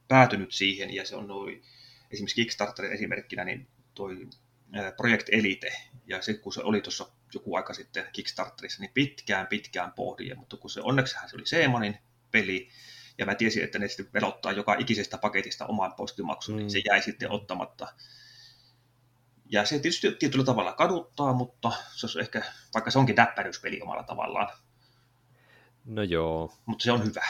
päätynyt siihen, ja se on noin, esimerkiksi Kickstarterin esimerkkinä, niin toi Project Elite, ja se kun se oli tuossa joku aika sitten Kickstarterissa, niin pitkään, pitkään pohdin, mutta kun se onneksihan se oli Seemanin peli, ja mä tiesin, että ne sitten velottaa joka ikisestä paketista oman postimaksun, niin mm. niin se jäi sitten ottamatta. Ja se tietysti tietyllä tavalla kaduttaa, mutta se on ehkä, vaikka se onkin täppäryyspeli omalla tavallaan, No joo. Mutta se on hyvä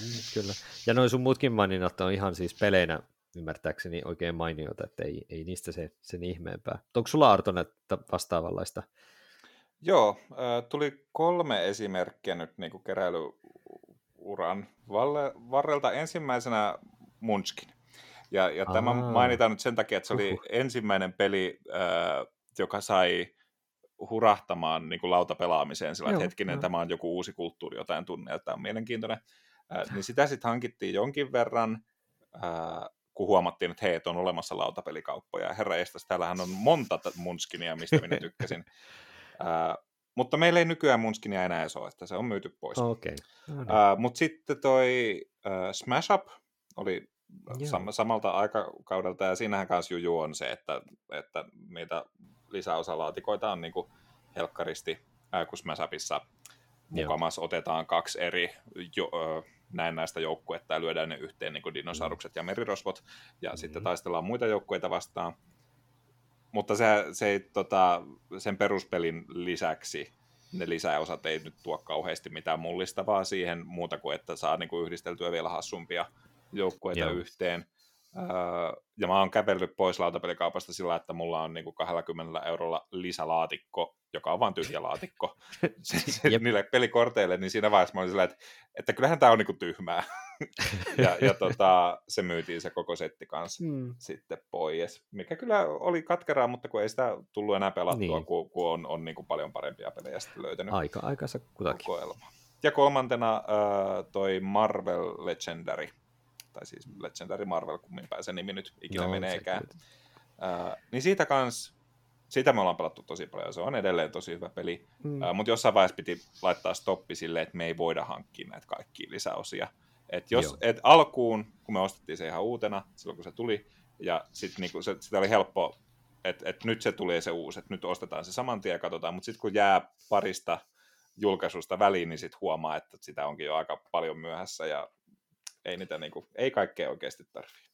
Mm, kyllä. Ja noin sun muutkin maininnat on ihan siis peleinä ymmärtääkseni oikein mainioita, että ei, ei niistä se, sen ihmeempää. Onko sulla Arton että vastaavanlaista? Joo, tuli kolme esimerkkiä nyt niin kuin keräilyuran varrelta. Ensimmäisenä Munchkin. Ja, ja tämä mainitaan nyt sen takia, että se oli Uhuh. ensimmäinen peli, joka sai hurahtamaan niin kuin lautapelaamiseen sillä, että hetkinen, jo. tämä on joku uusi kulttuuri, jota en tunne, että tämä on mielenkiintoinen. Äh, niin sitä sitten hankittiin jonkin verran, äh, kun huomattiin, että hei, että on olemassa lautapelikauppoja. Herra estäs, täällähän on monta Munskinia, mistä minä tykkäsin. äh, mutta meillä ei nykyään Munskinia enää ole, että se on myyty pois. Okay. No niin. äh, mutta sitten toi äh, Smash Up oli sam- samalta aikakaudelta, ja siinähän kanssa juju on se, että, että niitä lisäosalaatikoita on niin kuin helkkaristi ääkusmäsäpissä mukamas otetaan kaksi eri jo, ö, näennäistä joukkuetta ja lyödään ne yhteen niin kuin dinosaurukset ja merirosvot, ja mm-hmm. sitten taistellaan muita joukkueita vastaan. Mutta se, se ei, tota, sen peruspelin lisäksi ne lisäosat ei nyt tuo kauheasti mitään mullistavaa siihen muuta kuin, että saa niin kuin yhdisteltyä vielä hassumpia joukkueita Joo. yhteen. Öö, ja mä oon kävellyt pois lautapelikaupasta sillä, että mulla on niinku 20 eurolla lisälaatikko, joka on vain tyhjä laatikko niille pelikorteille, niin siinä vaiheessa mä olin sillä, että, että kyllähän tämä on niinku tyhmää. ja ja tota, se myytiin se koko setti kanssa hmm. sitten pois, mikä kyllä oli katkeraa, mutta kun ei sitä tullut enää pelattua, niin. kun, kun on, on niinku paljon parempia pelejä sitten löytänyt. Aika, aikansa kutakin. Kokoelma. Ja kolmantena äh, toi Marvel Legendary tai siis Legendary Marvel, kumminpäin se nimi nyt ikinä Joo, meneekään. Uh, niin siitä kans, siitä me ollaan pelattu tosi paljon, se on edelleen tosi hyvä peli, mm. uh, mutta jossain vaiheessa piti laittaa stoppi silleen, että me ei voida hankkia näitä kaikkia lisäosia. Et jos, et alkuun, kun me ostettiin se ihan uutena, silloin kun se tuli, ja sitten niinku, se, sitä oli helppo, että et nyt se tulee se uusi, että nyt ostetaan se saman tien ja katsotaan, mutta sitten kun jää parista julkaisusta väliin, niin sitten huomaa, että sitä onkin jo aika paljon myöhässä, ja ei niitä niin kuin, ei kaikkea oikeasti tarvii.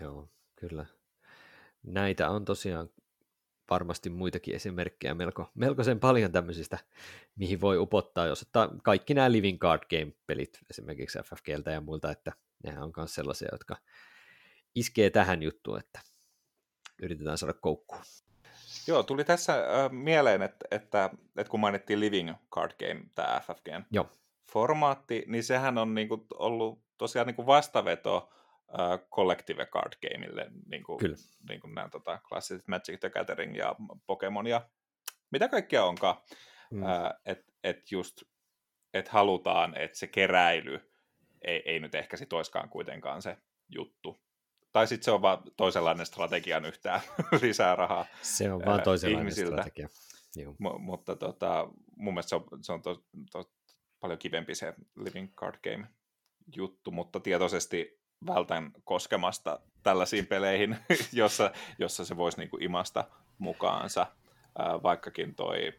Joo, kyllä. Näitä on tosiaan varmasti muitakin esimerkkejä melko, melkoisen paljon tämmöisistä, mihin voi upottaa, jos ottaa kaikki nämä Living Card Game-pelit esimerkiksi FFGltä ja muilta, että nehän on myös sellaisia, jotka iskee tähän juttuun, että yritetään saada koukkuun. Joo, tuli tässä äh, mieleen, että, että, että kun mainittiin Living Card Game, tämä FFGn Joo. Formaatti, niin sehän on niin kuin ollut tosiaan niin kuin vastaveto uh, Collective Card Gameille, niin kuin, Kyllä. Niin kuin nämä tota, klassiset Magic the Gathering ja Pokemon ja mitä kaikkea onkaan. Mm. Uh, että et just, että halutaan, että se keräily ei, ei nyt ehkä sit oiskaan kuitenkaan se juttu. Tai sitten se on vaan toisenlainen strategian yhtään lisää rahaa Se on vaan toisenlainen ihmisiltä. strategia. M- mutta tota, mun mielestä se on, se on to, to, paljon kivempi se Living Card Game juttu, mutta tietoisesti vältän koskemasta tällaisiin peleihin, jossa, jossa se voisi niinku imasta mukaansa, äh, vaikkakin toi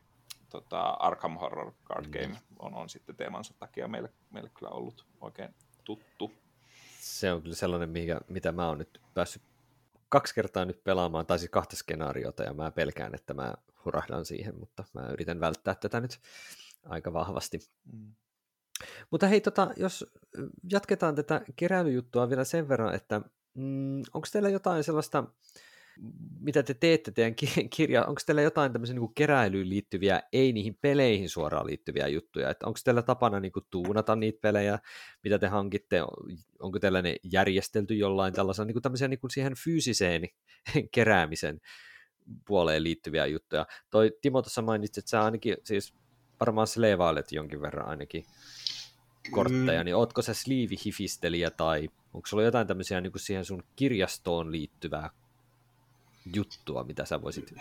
tota, Arkham Horror Card mm. Game on, on sitten teemansa takia meille, meille kyllä ollut oikein tuttu. Se on kyllä sellainen, mikä, mitä mä oon nyt päässyt kaksi kertaa nyt pelaamaan, tai siis kahta skenaariota, ja mä pelkään, että mä hurahdan siihen, mutta mä yritän välttää tätä nyt aika vahvasti. Mm. Mutta hei, tota, jos jatketaan tätä keräilyjuttua vielä sen verran, että mm, onko teillä jotain sellaista, mitä te teette teidän kirja, onko teillä jotain tämmöisiä niin keräilyyn liittyviä, ei niihin peleihin suoraan liittyviä juttuja, että onko teillä tapana niin kuin, tuunata niitä pelejä, mitä te hankitte, onko teillä ne järjestelty jollain tällaisella niin kuin tämmöisiä niin kuin siihen fyysiseen keräämisen puoleen liittyviä juttuja. Toi Timo tuossa mainitsi, että sä ainakin siis varmaan sleevailet jonkin verran ainakin kortteja, niin ootko sä sliivihifistelijä tai onko sulla jotain tämmöisiä niin kuin siihen sun kirjastoon liittyvää juttua, mitä sä voisit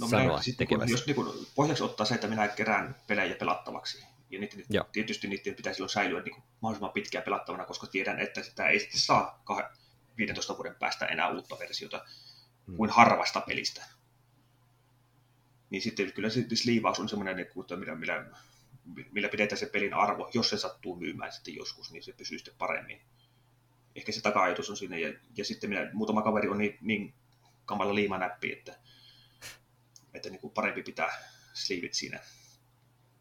no, sanoa minä, niin Jos niin kuin, pohjaksi ottaa se, että minä kerään pelejä pelattavaksi, ja niiden, tietysti niiden pitäisi silloin säilyä niin kuin, mahdollisimman pitkään pelattavana, koska tiedän, että sitä ei sitten saa 15 vuoden päästä enää uutta versiota hmm. kuin harvasta pelistä. Niin sitten kyllä se liivaus on semmoinen, niin millä, millä millä pidetään se pelin arvo, jos se sattuu myymään sitten joskus, niin se pysyy sitten paremmin. Ehkä se taka-ajatus on siinä, ja, ja sitten minä, muutama kaveri on niin, niin kamala liimanäppi, että, että niin kuin parempi pitää sliivit siinä.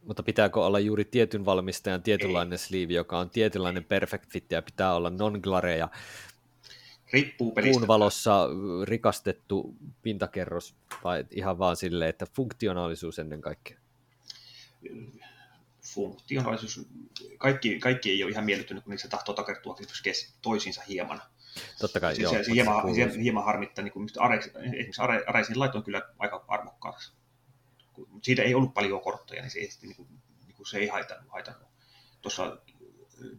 Mutta pitääkö olla juuri tietyn valmistajan tietynlainen Ei. sliivi, joka on tietynlainen perfect fit ja pitää olla non-glare ja Riippuu pelistä. Kuun valossa rikastettu pintakerros vai ihan vaan sille, että funktionaalisuus ennen kaikkea? funktionaalisuus, kaikki, kaikki ei ole ihan miellyttynyt, kun se tahtoo takertua toisiinsa hieman. Totta kai, se, joo. Se, se hieman, hieman, hieman harmittaa, niin kuin Ares, esimerkiksi Are, Aresin laitoin kyllä aika arvokkaaksi. Siitä ei ollut paljon kortteja, niin se ei, niin kuin, niin kuin se ei haitannut. haitannut. Tuossa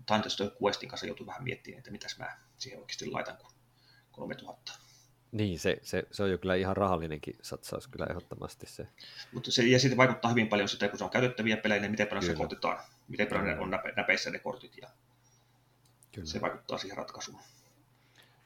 Thunderstone Questin kanssa joutui vähän miettimään, että mitäs mä siihen oikeasti laitan, kun 3000 niin, se, se, se on jo kyllä ihan rahallinenkin satsaus kyllä ehdottomasti se. Mutta se, ja sitten vaikuttaa hyvin paljon sitä, kun se on käytettäviä pelejä, niin miten paljon kyllä. se kotetaan, miten paljon ne on näpe, näpeissä ne kortit. Ja... Kyllä. Se vaikuttaa siihen ratkaisuun.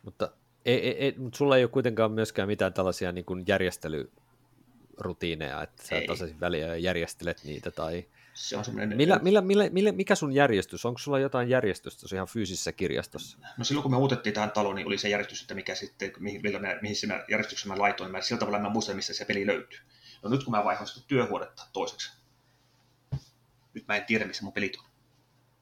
Mutta ei, ei, ei, mutta sulla ei ole kuitenkaan myöskään mitään tällaisia niin kuin järjestelyrutiineja, että sä tasaisin väliä ja järjestelet niitä tai se on semmoinen... Millä, millä, millä, millä, mikä sun järjestys? Onko sulla jotain järjestystä ihan fyysisessä kirjastossa? No silloin kun me muutettiin tähän taloon, niin oli se järjestys, että mikä sitten, mihin, millä mä, mihin sinä järjestyksen mä laitoin. Mä sillä tavalla mä muistan, missä se peli löytyy. No nyt kun mä vaihoin sitä työhuonetta toiseksi, nyt mä en tiedä, missä mun pelit on.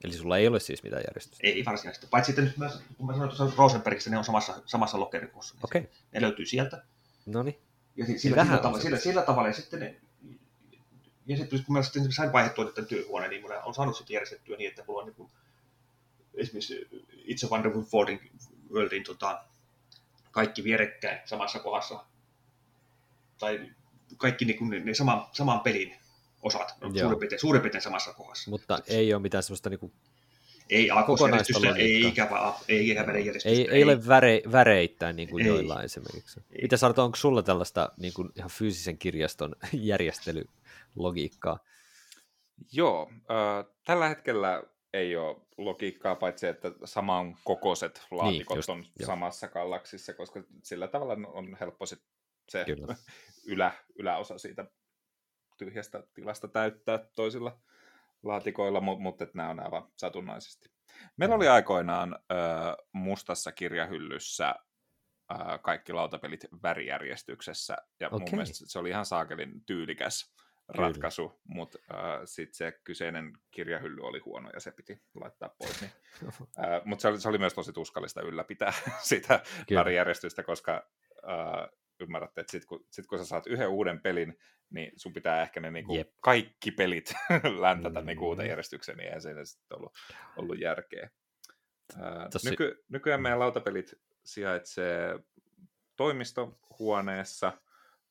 Eli sulla ei ole siis mitään järjestystä? Ei varsinaisesti. Paitsi sitten, nyt mä, kun mä sanoin tuossa Rosenbergissa, ne on samassa, samassa lokerikossa. Okei. Okay. Ne löytyy sieltä. No niin. Ja sillä, sillä, tavalla, sillä, sillä tavalla, ja sitten ne, ja sitten kun mä sitten sain vaihdettua tämän työhuoneen, niin mä olen saanut sitten järjestettyä niin, että mulla on niin kuin, esimerkiksi It's a Wonderful Worldin, Worldin tota, kaikki vierekkäin samassa kohdassa. Tai kaikki niin kuin, ne, ne saman, saman pelin osat on suurin piirtein, suurin piirtein samassa kohdassa. Mutta Sitten, ei ole mitään sellaista niin kuin ei aakkosjärjestystä, ei ikävä, ei ikävä. Ei, ei, ei, ole väre, väreittäin niin kuin ei, joillain esimerkiksi. Ei. Mitä sanot, onko sulla tällaista niin kuin ihan fyysisen kirjaston järjestely logiikkaa. Joo, äh, tällä hetkellä ei ole logiikkaa, paitsi että saman kokoiset niin, laatikot niin, just, on jo. samassa kallaksissa, koska sillä tavalla on helppo sit se ylä, yläosa siitä tyhjästä tilasta täyttää toisilla laatikoilla, mutta mut, nämä on aivan satunnaisesti. Meillä oli aikoinaan ö, mustassa kirjahyllyssä ö, kaikki lautapelit värijärjestyksessä, ja okay. mun mielestä se oli ihan saakelin tyylikäs ratkaisu, mutta äh, sitten se kyseinen kirjahylly oli huono ja se piti laittaa pois. Niin, äh, mutta se oli, se oli myös tosi tuskallista ylläpitää sitä värijärjestystä, koska äh, ymmärrätte, että sitten kun, sit kun sä saat yhden uuden pelin, niin sun pitää ehkä ne niinku kaikki pelit läntätä mm. niinku uuteen järjestykseen, niin eihän siinä sitten ollut, ollut järkeä. Äh, Tossi... nyky, nykyään meidän lautapelit sijaitsee toimistohuoneessa,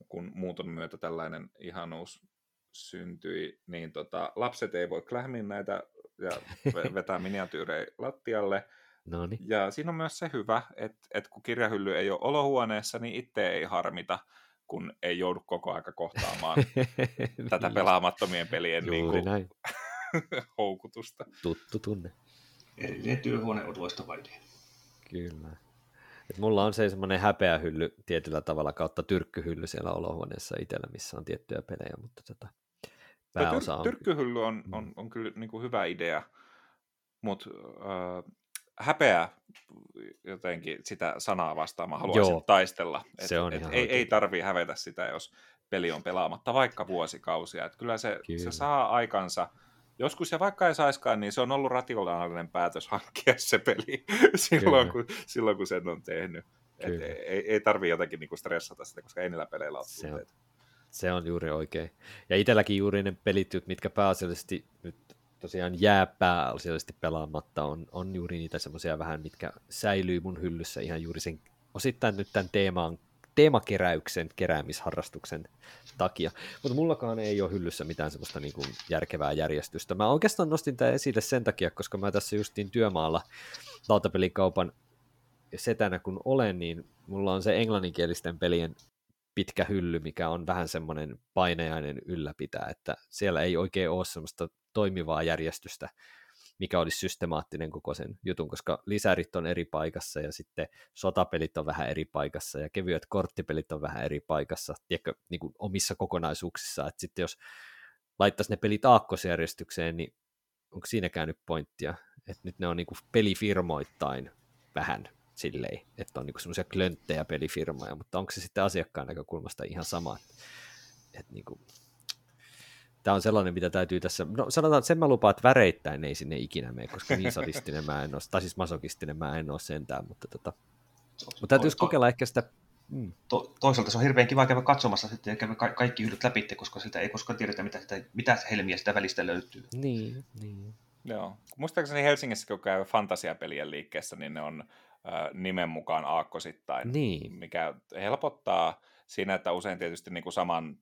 kun muuton myötä tällainen ihanuus syntyi, niin tota, lapset ei voi klähmiä näitä ja vetää miniatyyrejä lattialle. Noniin. Ja siinä on myös se hyvä, että, että kun kirjahylly ei ole olohuoneessa, niin itse ei harmita, kun ei joudu koko aika kohtaamaan tätä pelaamattomien pelien niin kuin, näin. houkutusta. Tuttu tunne. Erillinen työhuone on loistava idea. Kyllä. Et mulla on se semmoinen häpeähylly tietyllä tavalla kautta tyrkkyhylly siellä olohuoneessa itsellä, missä on tiettyjä pelejä, mutta tota, pääosa on... Tyrkkyhylly on, mm. on, on kyllä niin kuin hyvä idea, mutta äh, häpeä jotenkin sitä sanaa vastaan mä haluaisin Joo, taistella. Et, se on et ei, ei tarvii hävetä sitä, jos peli on pelaamatta vaikka vuosikausia. Et kyllä se, kyllä. se saa aikansa. Joskus ja vaikka ei saiskaan, niin se on ollut rationaalinen päätös hankkia se peli silloin, kun, silloin, kun sen on tehnyt. Et ei, ei tarvii jotenkin niinku stressata sitä, koska ei niillä peleillä ole se on, se on juuri oikein. Ja itselläkin juuri ne pelit, mitkä pääasiallisesti nyt tosiaan jää pääasiallisesti pelaamatta, on, on juuri niitä semmoisia vähän, mitkä säilyy mun hyllyssä ihan juuri sen osittain nyt tämän teemaan, teemakeräyksen, keräämisharrastuksen takia. Mutta mullakaan ei ole hyllyssä mitään semmoista niin kuin järkevää järjestystä. Mä oikeastaan nostin tämän esille sen takia, koska mä tässä justiin työmaalla lautapelikaupan setänä kun olen, niin mulla on se englanninkielisten pelien pitkä hylly, mikä on vähän semmoinen paineainen ylläpitää, että siellä ei oikein ole semmoista toimivaa järjestystä, mikä olisi systemaattinen koko sen jutun, koska lisärit on eri paikassa ja sitten sotapelit on vähän eri paikassa ja kevyet korttipelit on vähän eri paikassa, tiedätkö, niin kuin omissa kokonaisuuksissa, että sitten jos laittaisi ne pelit aakkosjärjestykseen, niin onko siinä käynyt pointtia, että nyt ne on niin kuin pelifirmoittain vähän silleen, että on niinku semmoisia klönttejä pelifirmoja, mutta onko se sitten asiakkaan näkökulmasta ihan sama? Että niinku, tämä on sellainen, mitä täytyy tässä, no sanotaan, että sen mä lupaan, että väreittäin ei sinne ikinä mene, koska niin sadistinen mä en ole, tai siis masokistinen mä en ole sentään, mutta, tota, mutta täytyisi kokeilla ehkä sitä Mm. To, toisaalta se on hirveän kiva käydä katsomassa sitten ja käydä ka- kaikki yhdet läpi, koska sitä ei koskaan tiedetä, mitä, sitä, mitä helmiä sitä välistä löytyy. Niin, niin. Joo. Muistaakseni Helsingissä, kun käy fantasiapelien liikkeessä, niin ne on nimen mukaan aakkosittain, niin. mikä helpottaa siinä, että usein tietysti niin kuin saman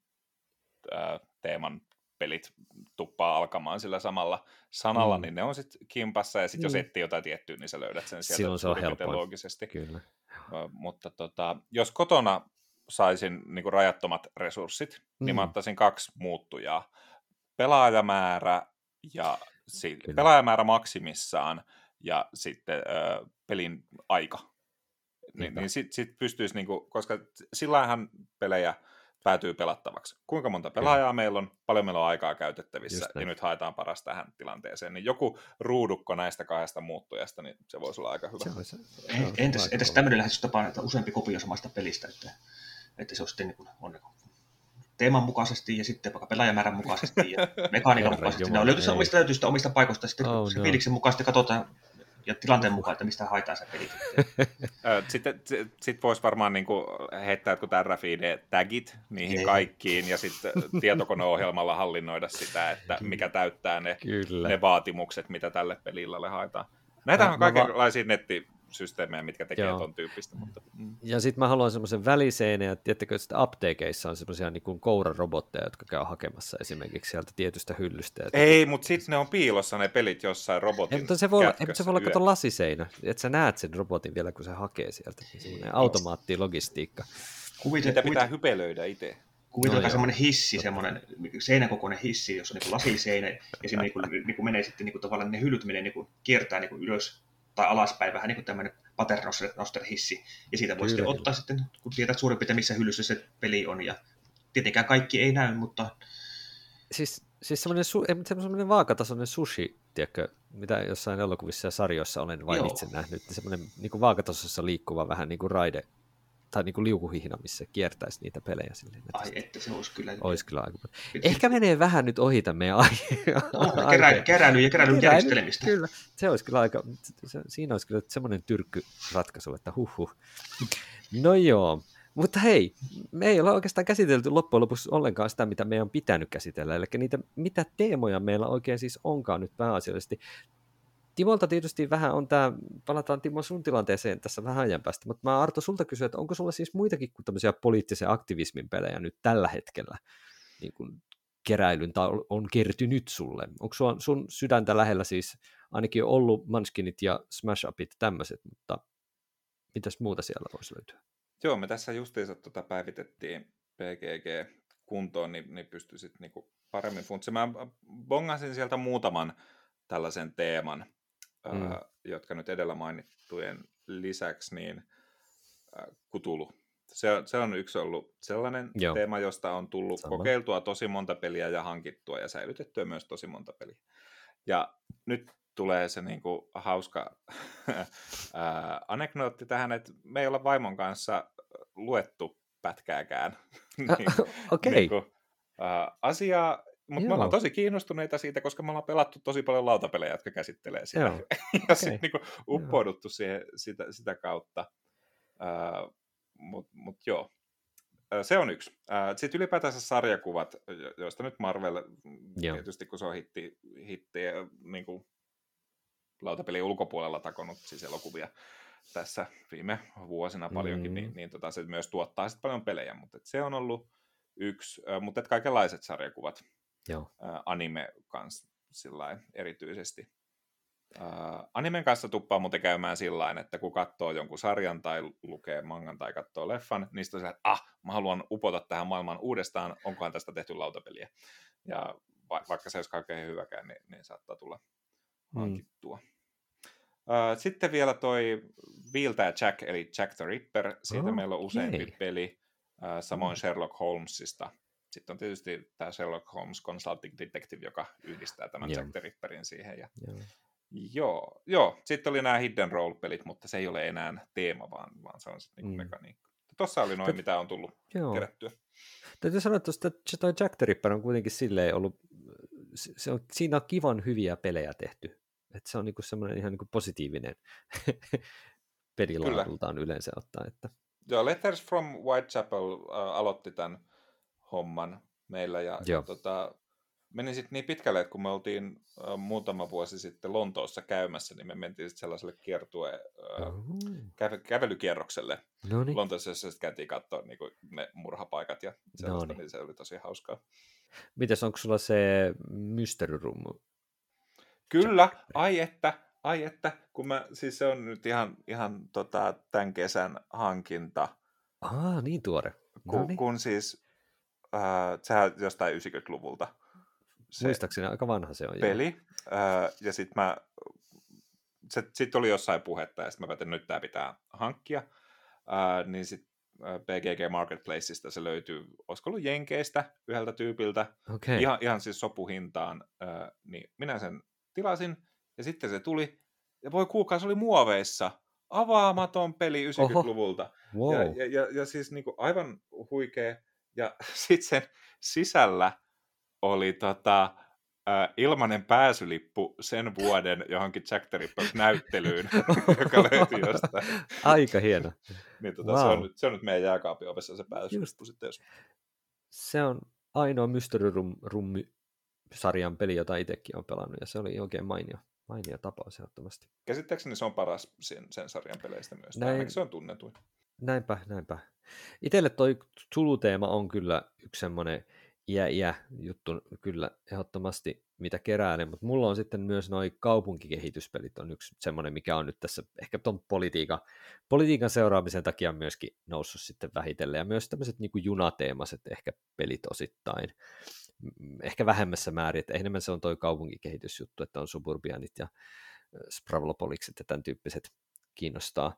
teeman pelit tuppaa alkamaan sillä samalla sanalla, mm. niin ne on sitten kimpassa, ja sitten mm. jos etsii jotain tiettyä, niin sä löydät sen sieltä Silloin se on loogisesti. Kyllä. Uh, mutta tota, jos kotona saisin niin kuin rajattomat resurssit, mm. niin mä mm. ottaisin kaksi muuttujaa. Pelaajamäärä ja si- pelaajamäärä maksimissaan ja sitten ö, pelin aika. Niin, niin sitten sit pystyisi, niinku, koska sillähän pelejä päätyy pelattavaksi. Kuinka monta pelaajaa Kyllä. meillä on, paljon meillä on aikaa käytettävissä, ja nyt haetaan paras tähän tilanteeseen. Niin joku ruudukko näistä kahdesta muuttujasta, niin se voisi olla aika hyvä. Se se, se entäs, entäs tämmöinen lähestystapa, että useampi kopio samasta pelistä, että, että se on sitten niin on niin teeman mukaisesti ja sitten vaikka pelaajamäärän mukaisesti ja mekaniikan mukaisesti. Ne on löytyy omista omista paikoista, sitten oh, se no. fiiliksen mukaisesti katsotaan ja tilanteen mukaan, että mistä haetaan se peli. sitten sit voisi varmaan niin kuin heittää jotkut RFID-tagit niihin Ei. kaikkiin ja sitten tietokoneohjelmalla hallinnoida sitä, että mikä täyttää ne, ne vaatimukset, mitä tälle pelille haetaan. Näitä on kaikenlaisia va- netti systeemejä, mitkä tekee Joo. ton tyyppistä. Mutta, mm. Ja sitten mä haluan semmoisen väliseinän, ja tiedättekö, että apteekeissa on semmoisia niin kourarobotteja, jotka käy hakemassa esimerkiksi sieltä tietystä hyllystä. Ei, mutta sitten ne on piilossa ne pelit jossain robotin ei, mutta se voi, olla, se voi olla kato lasiseinä, että sä näet sen robotin vielä, kun se hakee sieltä. Semmoinen automaattilogistiikka. Kuvite, Sitä pitää kuvite... hypelöidä itse. Kuvitelkaa no, semmoinen hissi, semmoinen seinäkokoinen hissi, jossa on niin lasiseinä, ja siinä niin kuin, niin kuin menee sitten niin kuin tavallaan ne hyllyt menee niin kuin, kiertää niin kuin ylös tai alaspäin, vähän niin kuin tämmöinen paternoster-hissi, ja siitä voi sitten ottaa sitten, kun tietää suurin piirtein missä hyllyssä se peli on, ja tietenkään kaikki ei näy, mutta... Siis, siis semmoinen, su, semmoinen vaakatasoinen sushi, tiedätkö, mitä jossain elokuvissa ja sarjoissa olen vain Joo. itse nähnyt, niin semmoinen niin kuin vaakatasossa liikkuva vähän niin kuin raide tai niin kuin liukuhihna, missä kiertäisi niitä pelejä. Silleen, että Ai että se olisi kyllä. Olisi kyllä aika Ehkä menee vähän nyt ohita meidän aihe. No, kerä, keräily ja keräilyn järjestelemistä. Kyllä, se olisi kyllä aika, se, siinä olisi kyllä semmoinen tyrkkyratkaisu, että huh huh. No joo, mutta hei, me ei ole oikeastaan käsitelty loppujen lopuksi ollenkaan sitä, mitä meidän on pitänyt käsitellä, eli niitä, mitä teemoja meillä oikein siis onkaan nyt pääasiallisesti. Timolta tietysti vähän on tämä, palataan Timo sun tilanteeseen tässä vähän ajan päästä, mutta mä Arto sulta kysyn, että onko sulla siis muitakin kuin tämmöisiä poliittisen aktivismin pelejä nyt tällä hetkellä niin kuin keräilyn tai on kertynyt sulle? Onko sun, sun sydäntä lähellä siis ainakin ollut Manskinit ja Smash Upit tämmöiset, mutta mitäs muuta siellä voisi löytyä? Joo, me tässä justiinsa tuota päivitettiin PGG kuntoon, niin, niin pystyisit niinku paremmin funtsimaan. bongasin sieltä muutaman tällaisen teeman, mm. ää, jotka nyt edellä mainittujen lisäksi, niin ää, kutulu. Se, se on yksi ollut sellainen Joo. teema, josta on tullut Sama. kokeiltua tosi monta peliä ja hankittua ja säilytettyä myös tosi monta peliä. Ja nyt tulee se niin kuin hauska ää, anekdootti tähän, että me ei olla vaimon kanssa luettu pätkääkään niin, okay. niin kuin, ää, asiaa, mutta me ollaan tosi kiinnostuneita siitä, koska me ollaan pelattu tosi paljon lautapelejä, jotka käsittelee sitä. Joo. ja okay. sitten niinku uppouduttu siihen, sitä, sitä kautta. Uh, Mutta mut joo, se on yksi. Sitten ylipäätänsä sarjakuvat, joista nyt Marvel, joo. tietysti kun se on hitti, hitti niin kuin lautapelin ulkopuolella takonut siis elokuvia tässä viime vuosina paljonkin, mm. niin, niin tota, se myös tuottaa sitten paljon pelejä, mutta se on ollut yksi, mutta kaikenlaiset sarjakuvat Joo. anime kanssa sillä erityisesti. Uh, animen kanssa tuppaa muuten käymään sillä että kun katsoo jonkun sarjan tai lukee mangan tai katsoo leffan, niin sitten on että ah, mä haluan upota tähän maailmaan uudestaan, onkohan tästä tehty lautapeliä. Ja va- vaikka se olisi kaikkein hyväkään, niin, niin saattaa tulla mm. hankittua. Uh, sitten vielä toi Viiltä Jack, eli Jack the Ripper. Siitä oh, meillä on useampi okay. peli. Uh, samoin mm. Sherlock Holmesista sitten on tietysti tämä Sherlock Holmes Consulting Detective, joka yhdistää tämän Joo. Jack the Ripperin siihen. Ja... Joo. Joo, joo. Sitten oli nämä Hidden Role-pelit, mutta se ei ole enää teema, vaan, vaan se on sitten niinku mm. mekaniikka. Tuossa oli noin, mitä on tullut joo. kerättyä. Täytyy sanoa, että toi Jack the Ripper on kuitenkin silleen ollut, se on, siinä on kivan hyviä pelejä tehty. Että se on niinku semmoinen ihan niinku positiivinen pelilaadultaan yleensä ottaen. Että... Joo, Letters from Whitechapel äh, aloitti tämän homman meillä. Ja, ja tota, meni sitten niin pitkälle, että kun me oltiin äh, muutama vuosi sitten Lontoossa käymässä, niin me mentiin sitten sellaiselle kiertue, äh, kä- kävelykierrokselle Noniin. Lontoossa, jossa sitten käytiin katsoa niin ne murhapaikat ja sellaista, Noniin. niin se oli tosi hauskaa. Mites, onko sulla se Mystery Room? Kyllä, ai että, ai että, kun mä, siis se on nyt ihan, ihan tota, tämän kesän hankinta. Ah, niin tuore. Kun, kun siis äh, sehän jostain 90-luvulta. Se Muistaakseni aika vanha se on. Peli. Äh, ja sitten mä sitten oli jossain puhetta, ja sitten mä päätin, että nyt tämä pitää hankkia. Ää, niin sitten BGG Marketplaceista se löytyy, olisiko ollut Jenkeistä yhdeltä tyypiltä, okay. ihan, ihan siis sopuhintaan, ää, niin minä sen tilasin, ja sitten se tuli, ja voi kuulkaa, se oli muoveissa, avaamaton peli 90-luvulta. Wow. Ja, ja, ja, ja siis niin kuin aivan huikea, ja sitten sen sisällä oli tota, äh, ilmanen pääsylippu sen vuoden johonkin Jack the näyttelyyn, joka löytyi jostain. Aika hieno. niin, tota, wow. se, on nyt, se on nyt meidän jääkaapin ovessa se pääsylippu sitten. Jos... Se on ainoa Mystery Room, Room sarjan peli, jota itsekin on pelannut, ja se oli oikein mainio, mainio tapaus ehdottomasti. Käsittääkseni se on paras sen, sen sarjan peleistä myös, Näin, se on tunnetuin. Näinpä, näinpä. Itelle toi Zulu-teema on kyllä yksi semmoinen iä, iä juttu kyllä ehdottomasti, mitä keräilen, mutta mulla on sitten myös noin kaupunkikehityspelit on yksi semmoinen, mikä on nyt tässä ehkä tuon politiikan, politiikan seuraamisen takia myöskin noussut sitten vähitellen, ja myös tämmöiset niin kuin junateemaset ehkä pelit osittain, ehkä vähemmässä määrin, että enemmän se on toi kaupunkikehitysjuttu, että on suburbianit ja Spravlopolikset ja tämän tyyppiset kiinnostaa.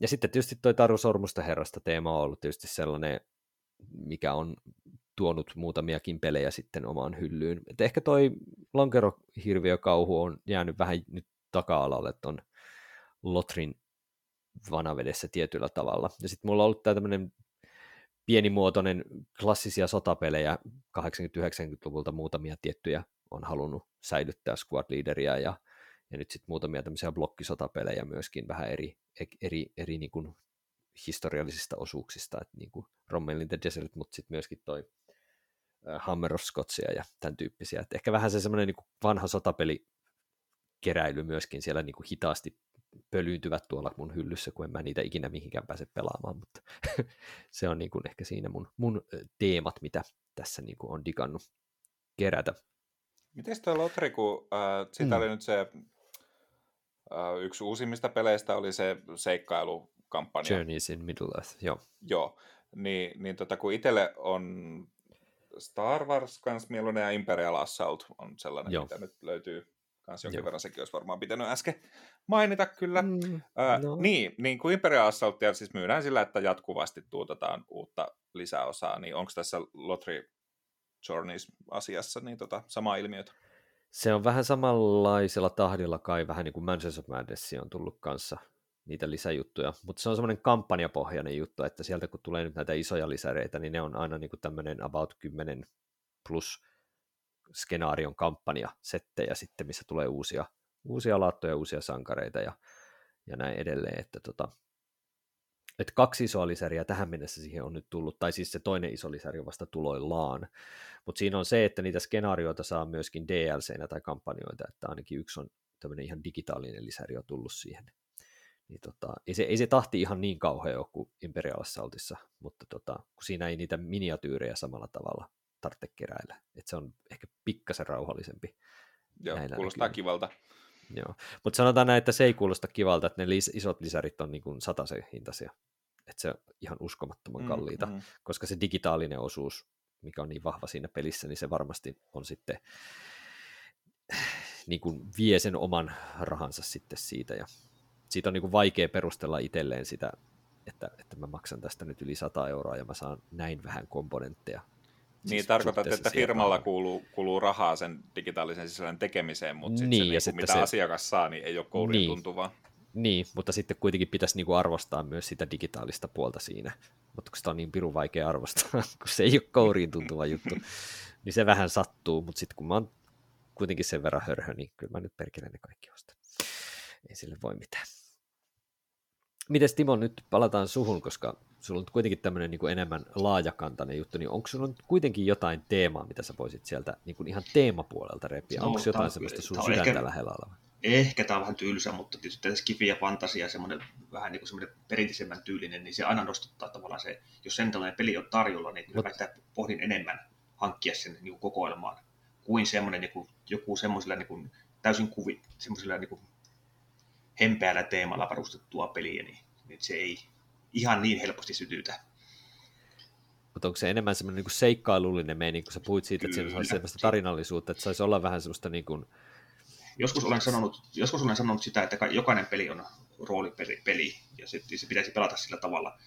Ja sitten tietysti toi Taru Sormusta herrasta teema on ollut tietysti sellainen, mikä on tuonut muutamiakin pelejä sitten omaan hyllyyn. Et ehkä toi lonkerohirviökauhu on jäänyt vähän nyt taka-alalle ton Lotrin vanavedessä tietyllä tavalla. Ja sitten mulla on ollut tämä tämmöinen pienimuotoinen klassisia sotapelejä 80-90-luvulta muutamia tiettyjä on halunnut säilyttää squad leaderia ja, ja nyt sitten muutamia tämmöisiä blokkisotapelejä myöskin vähän eri, eri, eri niin kuin historiallisista osuuksista, että niin kuin Rommelin The Desert, mutta sitten myöskin toi Hammer of Scottsia ja tämän tyyppisiä. Et ehkä vähän se semmoinen niin vanha sotapeli keräily myöskin siellä niin kuin hitaasti pölyyntyvät tuolla mun hyllyssä, kun en mä niitä ikinä mihinkään pääse pelaamaan, mutta se on niin kuin ehkä siinä mun, mun teemat, mitä tässä niin kuin on digannut kerätä. Miten tuo Lotri, kun äh, siitä mm. oli nyt se yksi uusimmista peleistä oli se seikkailukampanja. Journeys in Middle Earth, joo. Joo, niin, niin tota, kun itselle on Star Wars kans mieluinen ja Imperial Assault on sellainen, Joo. mitä nyt löytyy kans jonkin Joo. verran. Sekin olisi varmaan pitänyt äsken mainita kyllä. Mm, äh, no. Niin, niin kuin Imperial Assaultia siis myydään sillä, että jatkuvasti tuotetaan uutta lisäosaa, niin onko tässä Lotri Journeys-asiassa niin tota, sama ilmiötä? Se on vähän samanlaisella tahdilla kai, vähän niin kuin of Madness on tullut kanssa niitä lisäjuttuja, mutta se on semmoinen kampanjapohjainen juttu, että sieltä kun tulee nyt näitä isoja lisäreitä, niin ne on aina niin kuin tämmöinen about 10 plus skenaarion kampanja settejä sitten, missä tulee uusia, uusia laattoja, uusia sankareita ja, ja näin edelleen, että tota, että kaksi isoa lisäriä tähän mennessä siihen on nyt tullut, tai siis se toinen iso lisäri on vasta tuloillaan. Mutta siinä on se, että niitä skenaarioita saa myöskin DLC-nä tai kampanjoita, että ainakin yksi on tämmöinen ihan digitaalinen lisäri on tullut siihen niin tota, ei, se, ei se tahti ihan niin kauhea ole kuin Imperial Assaultissa, mutta tota, kun siinä ei niitä miniatyyrejä samalla tavalla tarvitse keräillä. Et se on ehkä pikkasen rauhallisempi. Joo, kuulostaa näkyy. kivalta. Joo, mutta sanotaan näin, että se ei kuulosta kivalta, että ne lis- isot lisärit on niin kuin se hintaisia. Että se on ihan uskomattoman mm, kalliita, mm. koska se digitaalinen osuus, mikä on niin vahva siinä pelissä, niin se varmasti on sitten niin kuin vie sen oman rahansa sitten siitä ja siitä on niin kuin vaikea perustella itselleen sitä, että, että mä maksan tästä nyt yli 100 euroa ja mä saan näin vähän komponentteja. Niin, siis tarkoitat, että firmalla kuluu, kuluu rahaa sen digitaalisen sisällön tekemiseen, mutta sitten niin, se, ja niin sitten mitä se... asiakas saa, niin ei ole kouriin niin. tuntuvaa. Niin, mutta sitten kuitenkin pitäisi niinku arvostaa myös sitä digitaalista puolta siinä. Mutta kun sitä on niin pirun vaikea arvostaa, kun se ei ole kouriin tuntuva juttu, niin se vähän sattuu. Mutta sitten kun mä oon kuitenkin sen verran hörhö, niin kyllä mä nyt perkelen ne kaikki ostan. Ei sille voi mitään. Mites Timo, nyt palataan suhun, koska sulla on kuitenkin tämmöinen niin enemmän laajakantainen juttu, niin onko sulla kuitenkin jotain teemaa, mitä sä voisit sieltä niin kuin ihan teemapuolelta repiä? No, onko jotain semmoista sun sydäntä ehkä, lähellä oleva? Ehkä tämä on vähän tylsä, mutta tietysti skifi ja fantasia, semmoinen vähän niin kuin semmoinen perinteisemmän tyylinen, niin se aina nostottaa tavallaan se, jos sen tällainen peli on tarjolla, niin kyllä Mut... pohdin enemmän hankkia sen niin kuin kokoelmaan, kuin semmoinen niin kuin, joku semmoisella niin kuin, täysin kuvi, semmoisella niin kuin hempeällä teemalla varustettua peliä, niin, niin se ei ihan niin helposti sytytä. Mutta onko se enemmän semmoinen niin seikkailullinen meininki, kun sä puhuit siitä, Kyllä, että siinä olisi sellaista tarinallisuutta, että saisi olla vähän semmoista niin kuin joskus, olen sanonut, joskus olen sanonut sitä, että jokainen peli on roolipeli, ja se, se pitäisi pelata sillä tavalla,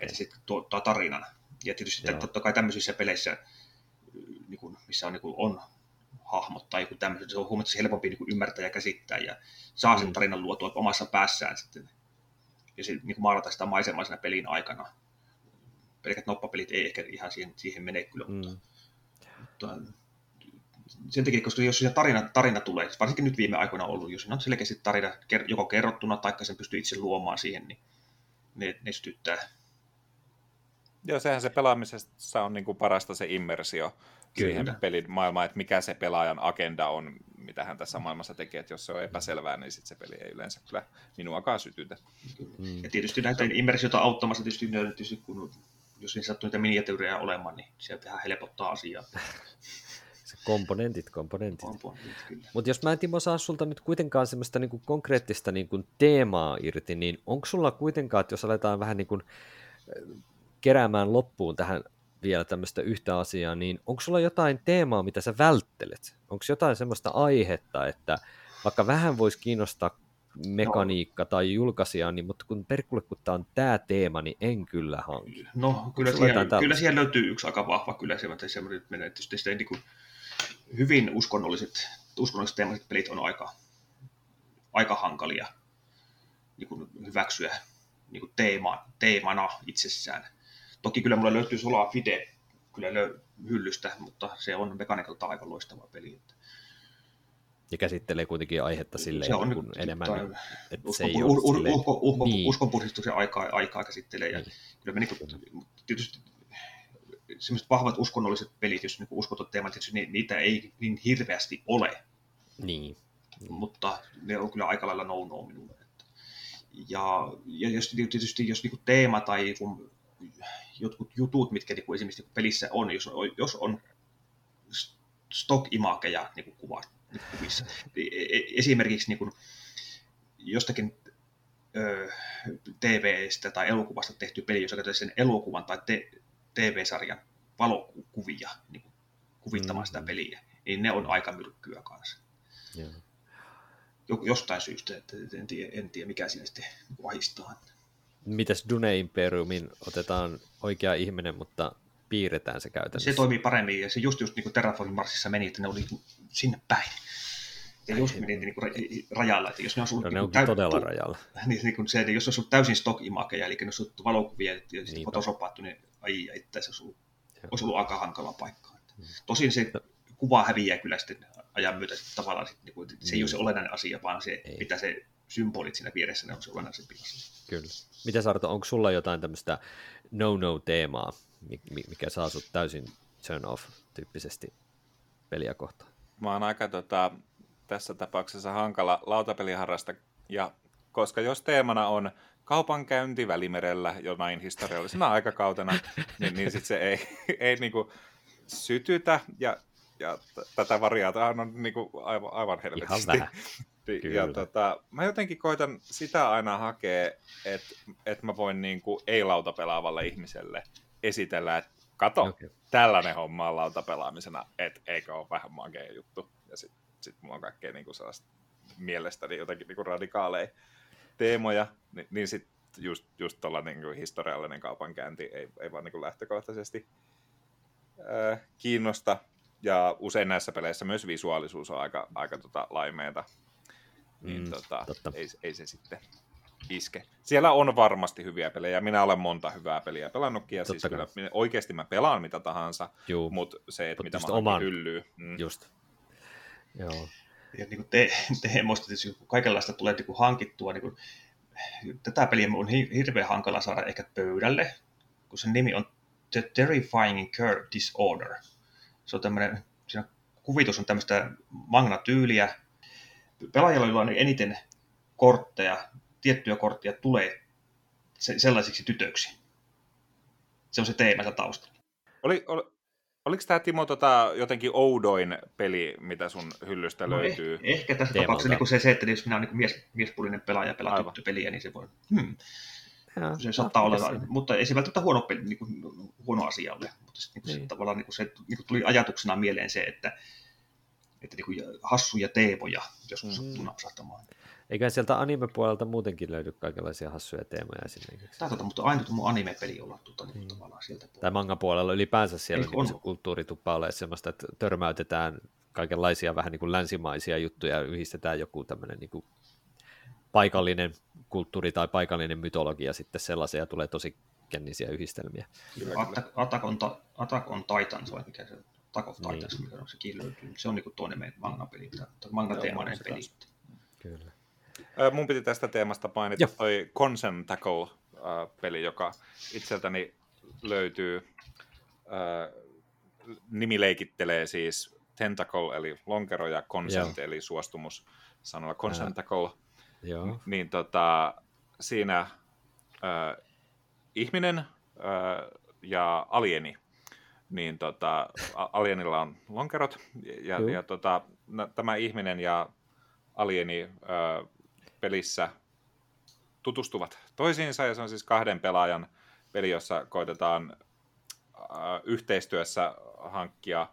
että se tuottaa tarinan. Ja tietysti Joo. totta kai tämmöisissä peleissä, niin kuin, missä on, niin kuin, on hahmot tai joku tämmöiset, se on huomattavasti helpompi niin kuin ymmärtää ja käsittää ja saa sen mm. tarinan luotua omassa päässään sitten ja se, niin kuin maalata sitä maisemaa siinä pelin aikana. Pelkät noppapelit ei ehkä ihan siihen, siihen mene kyllä, mm. mutta, mutta sen takia, koska jos se tarina, tarina tulee, varsinkin nyt viime aikoina ollut, jos on selkeästi tarina joko kerrottuna tai sen pystyy itse luomaan siihen, niin ne, ne sytyttää. Joo, sehän se pelaamisessa on niin kuin parasta se immersio Kyllä. siihen pelin maailmaan, että mikä se pelaajan agenda on, mitä hän tässä maailmassa tekee, että jos se on epäselvää, niin sitten se peli ei yleensä kyllä minuakaan sytytä. Mm. Ja tietysti näitä immersiota auttamassa, tietysti, tietysti kun, jos niin sattuu niitä miniatyyrejä olemaan, niin se vähän helpottaa asiaa. Se komponentit, komponentit. komponentit Mutta jos mä en Timo saa sulta nyt kuitenkaan semmoista niinku konkreettista niinku teemaa irti, niin onko sulla kuitenkaan, että jos aletaan vähän niinku keräämään loppuun tähän vielä tämmöistä yhtä asiaa, niin onko sulla jotain teemaa, mitä sä välttelet? Onko jotain semmoista aihetta, että vaikka vähän voisi kiinnostaa mekaniikka no. tai julkaisija, niin, mutta kun perkulle, kun tämä on tämä teema, niin en kyllä hanki. No, kyllä siellä, kyllä siellä löytyy yksi aika vahva, kyllä se semmoinen, että menee, tietysti niin kuin hyvin uskonnolliset, uskonnolliset teemaiset pelit on aika, aika hankalia niin kuin hyväksyä niin kuin teema, teemana itsessään. Toki kyllä mulle löytyy Solar Fide kyllä löy- hyllystä, mutta se on mekanikalta aika loistava peli. Ja käsittelee kuitenkin aihetta silleen se on niin enemmän, tai, niin, että se ei ur, silleen... Usko, usko, niin. uskonpuhdistuksen aikaa, aikaa käsittelee. Ja niin. kyllä me niin, tietysti sellaiset vahvat uskonnolliset pelit, jos niin uskotut teemat, tietysti niitä ei niin hirveästi ole. Niin. Mutta ne on kyllä aika lailla no-no minulle. Ja, ja jos, tietysti jos niin teema tai kun jotkut jutut, mitkä niin kuin esimerkiksi niin pelissä on, jos on, jos on stock-imakeja niin kuin kuva, niin kuin kuvissa. E, e, esimerkiksi niin kuin jostakin ö, TV-stä tai elokuvasta tehty peli, jos käytetään sen elokuvan tai te, TV-sarjan valokuvia niin kuin kuvittamaan mm. sitä peliä, niin ne on aika myrkkyä kanssa. Yeah. Jostain syystä, että en tiedä, en tiedä mikä siinä sitten ahistaa mitäs Dune Imperiumin otetaan oikea ihminen, mutta piirretään se käytännössä. Se toimii paremmin ja se just, just niin kuin Terraformin Marsissa meni, että ne oli sinne päin. Ja just meni niin kuin rajalla, että jos ne on ollut... No, ne niin onkin todella rajalla. Niin, niin kuin se, että jos on täysin stock-imakeja, eli ne on ollut valokuvia ja sitten fotosopattu, niin ai, että se olisi ollut, olisi ollut aika hankala paikka. Mm. Tosin se no. kuva häviää kyllä sitten ajan myötä tavallaan, sit, niin kuin, se niin. ei ole se olennainen asia, vaan se, ei. mitä se symbolit siinä vieressä, ne on se olennaisempi asia. Kyllä. Mitä Sarto, onko sulla jotain tämmöistä no-no-teemaa, mikä saa sut täysin turn off tyyppisesti peliä kohtaan? Mä oon aika tota, tässä tapauksessa hankala lautapeliharrasta, ja koska jos teemana on kaupankäynti Välimerellä jonain historiallisena aikakautena, niin, niin sit se ei, ei niinku sytytä, ja, ja t- tätä variaata on niinku aivan, aivan helvetisti. Ihan vähän. Kyllä. Ja tota, mä jotenkin koitan sitä aina hakea, että et mä voin niin kuin ei-lautapelaavalle ihmiselle esitellä, että kato, okay. tällainen homma on lautapelaamisena, että eikö ole vähän makea juttu. Ja sitten sit mulla on kaikkea niin kuin sellaista mielestäni jotenkin niin kuin radikaaleja teemoja, niin, niin sitten just, just tuolla niin historiallinen kaupankäynti ei, ei vaan niin kuin lähtökohtaisesti ää, kiinnosta. Ja usein näissä peleissä myös visuaalisuus on aika, aika tota laimeeta niin mm, tota, ei, ei se sitten iske. Siellä on varmasti hyviä pelejä. Minä olen monta hyvää peliä pelannutkin, ja siis kyllä, oikeasti mä pelaan mitä tahansa, mutta se, että Mut mitä mä oman... hyllyy. Mm. Just. Joo. Ja niin kuin te, teemoista tietysti kaikenlaista tulee niin kuin hankittua. Niin kuin, tätä peliä on hirveän hankala saada ehkä pöydälle, kun sen nimi on The Terrifying Curve Disorder. Se on tämmöinen, siinä kuvitus on tämmöistä magnatyyliä, pelaajalla, joilla on eniten kortteja, tiettyjä kortteja tulee sellaisiksi tytöksi. Se on se teema taustalla. Oli, oli, oliko tämä Timo tota, jotenkin oudoin peli, mitä sun hyllystä no löytyy? Eh, ehkä tässä Teemalta. tapauksessa niin se, se, että jos minä olen niin mies, miespuolinen pelaaja ja pelaa tyttöpeliä, niin se voi... Hmm. Ja, se saattaa olla, se. mutta ei se välttämättä huono, peli, niin kuin, huono asia ole. Mutta se, niin kuin, niin. Se, tavallaan niin kuin se niin kuin tuli ajatuksena mieleen se, että että niin kuin hassuja teemoja joskus mm. sattuu napsahtamaan. Eikä sieltä anime-puolelta muutenkin löydy kaikenlaisia hassuja teemoja esimerkiksi. Tämä tuota, mutta ainut mun anime-peli olla tuota, niin, mm. tavallaan sieltä puolelta. Tai manga-puolella ylipäänsä siellä niin se kulttuuri tuppaa olemaan sellaista, että törmäytetään kaikenlaisia vähän niin kuin länsimaisia juttuja ja yhdistetään joku tämmöinen niin kuin paikallinen kulttuuri tai paikallinen mytologia sitten sellaisia ja tulee tosi kennisiä yhdistelmiä. Attack, Attack, on, Attack on Titans vai mikä se Attack of Titans, niin. mikä on sekin löytyy. Se on niin kuin toinen meidän manga-peli, manga-teemainen peli. Kyllä. Mun piti tästä teemasta mainita toi Consent Tackle-peli, joka itseltäni löytyy. Nimi leikittelee siis Tentacle, eli lonkero, ja Consent, Joo. eli suostumus sanalla Consent Tackle. Joo. Niin tota, siinä äh, ihminen äh, ja alieni, niin tota, alienilla on lonkerot, ja, ja tota, tämä ihminen ja alieni äh, pelissä tutustuvat toisiinsa, ja se on siis kahden pelaajan peli, jossa koitetaan äh, yhteistyössä hankkia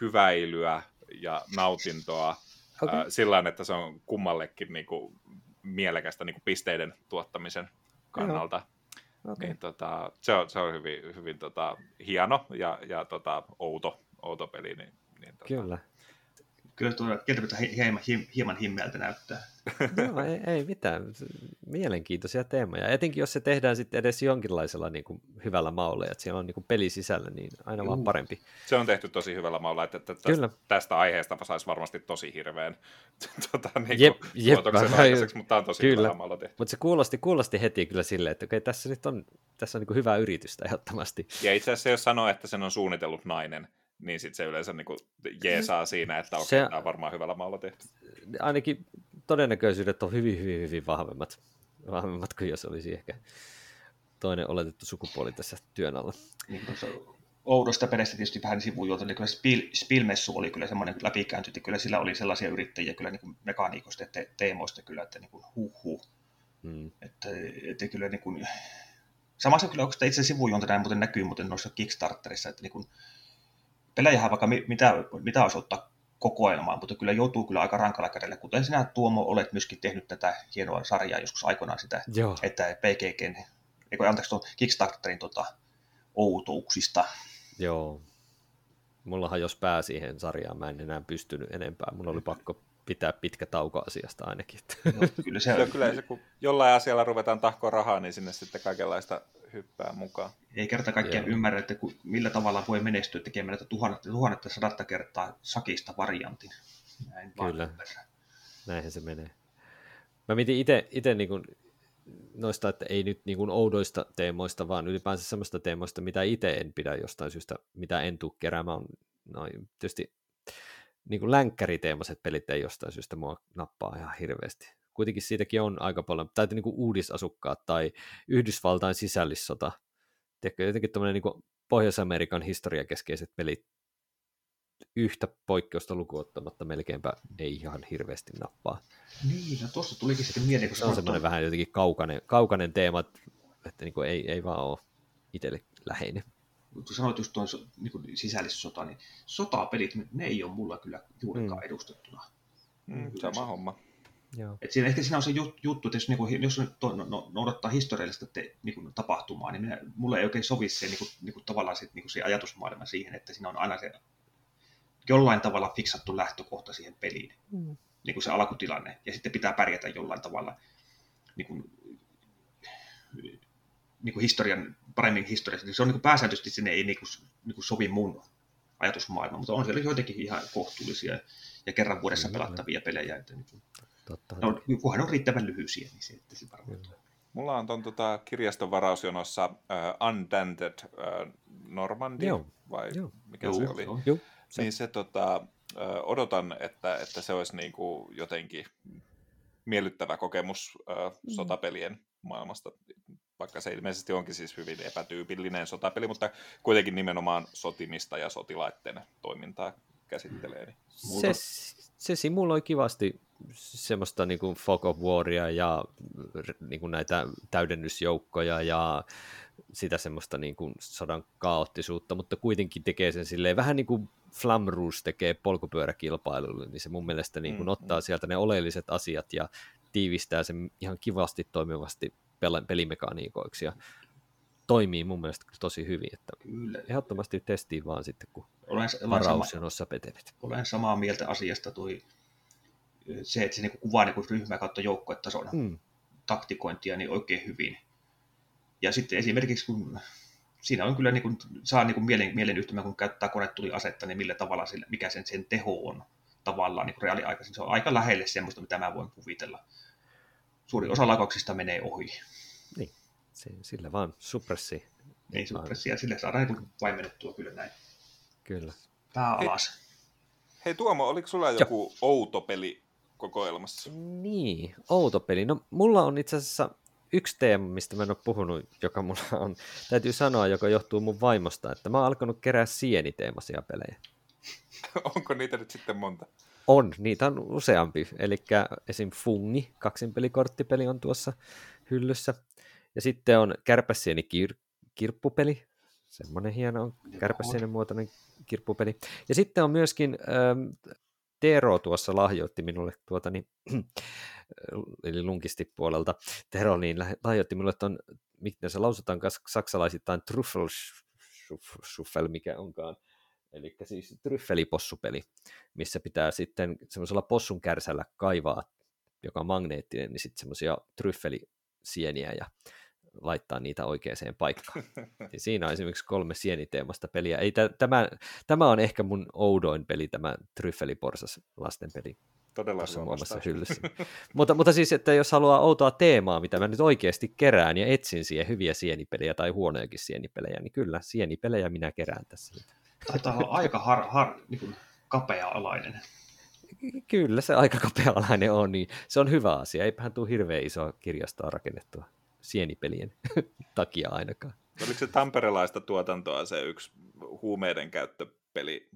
hyväilyä ja nautintoa okay. äh, sillä että se on kummallekin niin kuin, mielekästä niin kuin pisteiden tuottamisen kannalta. Okay. Niin, tota, se, on, se on hyvin, hyvin tota, hieno ja, ja tota, outo, outo peli. Niin, niin, tota... Kyllä kyllä tuo kieltämättä hieman, hieman himmeältä näyttää. Joo, ei, ei mitään. Mielenkiintoisia teemoja. Etenkin jos se tehdään sitten edes jonkinlaisella niin kuin, hyvällä maulla, että siellä on niin kuin, peli sisällä, niin aina Juu. vaan parempi. Se on tehty tosi hyvällä maulla, että, että tästä, kyllä. tästä aiheesta saisi varmasti tosi hirveän tuota, niin jep, jep, mutta on tosi kyllä. hyvällä maulla tehty. Mutta se kuulosti, kuulosti heti kyllä silleen, että okei, tässä nyt on, tässä on niin hyvää yritystä ehdottomasti. Ja itse asiassa jos sanoo, että sen on suunnitellut nainen, niin sitten se yleensä niin kuin jeesaa siinä, että okay, se, tämä on varmaan hyvällä maalla tehty. Ainakin todennäköisyydet on hyvin, hyvin, hyvin vahvemmat, vahvemmat kuin jos olisi ehkä toinen oletettu sukupuoli tässä työn alla. Niin oudosta perästä tietysti vähän sivujuolta, niin kyllä Spil, Spilmessu oli kyllä semmoinen läpikääntö, että kyllä sillä oli sellaisia yrittäjiä kyllä niin mekaniikosta ja te, teemoista kyllä, että niin kuin huh huh. Hmm. Että, että kyllä niin kuin, samassa kyllä onko itse sivujuonta näin muuten näkyy muuten noissa Kickstarterissa, että niin kuin, pelejähän vaikka mitä, mitä olisi ottaa kokoelmaan, mutta kyllä joutuu kyllä aika rankalla kädellä, kuten sinä Tuomo olet myöskin tehnyt tätä hienoa sarjaa joskus aikoinaan sitä, Joo. että PGGn, eikö anteeksi tuon Kickstarterin tota, outuuksista. Joo. Mullahan jos pää siihen sarjaan, mä en enää pystynyt enempää. Mulla oli pakko pitää pitkä tauko asiasta ainakin. No, kyllä se, on. kyllä se, kun jollain asialla ruvetaan tahkoa rahaa, niin sinne sitten kaikenlaista hyppää mukaan. Ei kerta kaikkiaan Joo. ymmärrä, että millä tavalla voi menestyä tekemällä tuhannetta, tuhannetta sadatta kertaa sakista variantin. Näin Kyllä, ymmärrä. näinhän se menee. Mä mietin itse niin kuin noista, että ei nyt niin kuin oudoista teemoista, vaan ylipäänsä semmoista teemoista, mitä itse en pidä jostain syystä, mitä en tule keräämään. Noin, tietysti niin kuin länkkäriteemaiset pelit ei jostain syystä mua nappaa ihan hirveästi kuitenkin siitäkin on aika paljon, tai niin kuin uudisasukkaat tai Yhdysvaltain sisällissota, Tiedätkö, jotenkin tämmöinen niin Pohjois-Amerikan historiakeskeiset pelit yhtä poikkeusta lukuottamatta melkeinpä ei ihan hirveästi nappaa. Niin, no tuossa tulikin sitten mieleen, kun se on semmoinen vähän jotenkin kaukainen, kaukainen teema, että niin kuin ei, ei vaan ole itselle läheinen. Kun sanoit just tuon niin kuin sisällissota, niin sotapelit, ne ei ole mulla kyllä juurikaan mm. edustettuna. Mm, sama homma. Joo. Et siinä, ehkä siinä on se juttu, että jos, niin kuin, jos to, no, no, noudattaa historiallista te, niin kuin, tapahtumaa, niin minä, mulle ei oikein sovi se, niin kuin, niin kuin, tavallaan se, niin kuin se ajatusmaailma siihen, että siinä on aina se jollain tavalla fiksattu lähtökohta siihen peliin, mm. niin kuin se alkutilanne, ja sitten pitää pärjätä jollain tavalla niin kuin, niin kuin historian, paremmin historiassa. Se on niin kuin pääsääntöisesti sinne ei niin kuin, niin kuin sovi mun ajatusmaailma, mutta on siellä jotenkin ihan kohtuullisia ja kerran vuodessa pelattavia pelejä. Että niin kuin, Totta. No, kunhan on riittävän lyhyisiä, niin se, että se varmaan Mulla on tuon tota, kirjaston varausjonossa uh, Undented uh, Normandy, Joo. vai Joo. mikä Joo, se oli? Joo, se. Niin se tota, uh, odotan, että, että se olisi niinku jotenkin miellyttävä kokemus uh, mm. sotapelien maailmasta, vaikka se ilmeisesti onkin siis hyvin epätyypillinen sotapeli, mutta kuitenkin nimenomaan sotimista ja sotilaiden toimintaa käsittelee. Niin. Se, se simuloi kivasti semmoista niin kuin Fog of Waria ja niin kuin näitä täydennysjoukkoja ja sitä semmoista niin kuin sodan kaoottisuutta, mutta kuitenkin tekee sen silleen vähän niin kuin Flamroos tekee polkupyöräkilpailulle, niin se mun mielestä niin kuin mm, ottaa mm. sieltä ne oleelliset asiat ja tiivistää sen ihan kivasti toimivasti pelimekaniikoiksi ja toimii mun mielestä tosi hyvin, että Kyllä. ehdottomasti testiin vaan sitten, kun olen, varaus noissa petenet. Olen samaa mieltä asiasta, toi, se, että se niin kuvaa niin ryhmä kautta joukkuetason mm. taktikointia niin oikein hyvin. Ja sitten esimerkiksi kun siinä on kyllä niin kuin, saa niin kuin mielen, mielen yhtymä, kun käyttää konetuliasetta, niin millä tavalla sillä, mikä sen, sen teho on tavallaan niin reaaliaikaisin. Se on aika lähelle semmoista, mitä mä voin kuvitella. Suuri osa lakauksista menee ohi. Niin, se, sillä vaan suppressi. Niin, suppressi, ja sille saadaan niin vaimennettua kyllä näin. Kyllä. Pää alas. Hei, hei Tuomo, oliko sulla joku jo. outo peli kokoelmassa? Niin, outo peli. No, mulla on itse asiassa yksi teema, mistä mä en ole puhunut, joka mulla on, täytyy sanoa, joka johtuu mun vaimosta, että mä oon alkanut kerää sieniteemaisia pelejä. Onko niitä nyt sitten monta? On, niitä on useampi. Eli esim. Fungi, kaksinpelikorttipeli on tuossa hyllyssä. Ja sitten on kärpäsieni kir- kirppupeli, semmoinen hieno kärpäsienen muotoinen kirppupeli. Ja sitten on myöskin ähm, Tero tuossa lahjoitti minulle tuota, niin, eli lunkisti puolelta, Tero niin lahjoitti minulle tuon, miten se lausutaan saksalaisittain Truffelschuffel, mikä onkaan, eli siis tryffelipossupeli, missä pitää sitten semmoisella possun kärsällä kaivaa, joka on magneettinen, niin sitten semmoisia tryffelisieniä ja laittaa niitä oikeaan paikkaan. Niin siinä on esimerkiksi kolme sieniteemasta peliä. Ei, t- tämä, tämä on ehkä mun oudoin peli, tämä Tryffeliporsas lasten peli. Todella muassa hyllyssä. mutta, mutta siis, että jos haluaa outoa teemaa, mitä mä nyt oikeasti kerään ja etsin siihen hyviä sienipelejä tai huonojakin sienipelejä, niin kyllä, sienipelejä minä kerään tässä. Taitaa olla aika har, har, niin kuin kapea-alainen. Kyllä se aika kapea-alainen on, niin se on hyvä asia. Eipähän tule hirveän isoa kirjastoa rakennettua sienipelien takia ainakaan. Oliko se tamperelaista tuotantoa se yksi huumeiden käyttöpeli?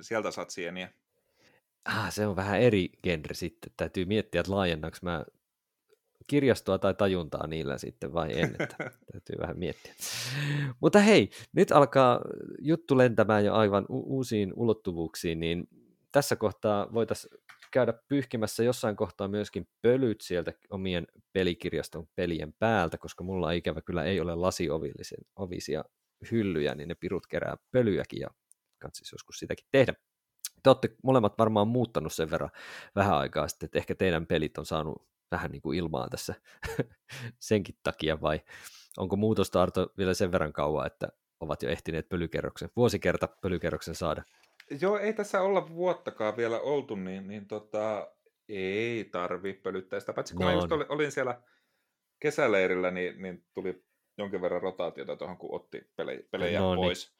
Sieltä saat sieniä. Ah, se on vähän eri genre sitten. Täytyy miettiä, että laajennaks mä kirjastoa tai tajuntaa niillä sitten vai en, että täytyy vähän miettiä. Mutta hei, nyt alkaa juttu lentämään jo aivan u- uusiin ulottuvuuksiin, niin tässä kohtaa voitaisiin käydä pyyhkimässä jossain kohtaa myöskin pölyt sieltä omien pelikirjaston pelien päältä, koska mulla ikävä kyllä ei ole lasiovisisia hyllyjä, niin ne pirut kerää pölyäkin ja katsis joskus sitäkin tehdä. Te olette molemmat varmaan muuttanut sen verran vähän aikaa sitten, että ehkä teidän pelit on saanut vähän niin kuin ilmaa tässä senkin takia, vai onko muutosta Arto vielä sen verran kauan, että ovat jo ehtineet pölykerroksen, vuosikerta pölykerroksen saada? Joo, ei tässä olla vuottakaan vielä oltu, niin, niin tota, ei tarvi pölyttää sitä. Paitsi kun no, mä just olin, olin siellä kesäleirillä, niin, niin tuli jonkin verran rotaatiota tuohon, kun otti pelejä, pelejä no, pois niin.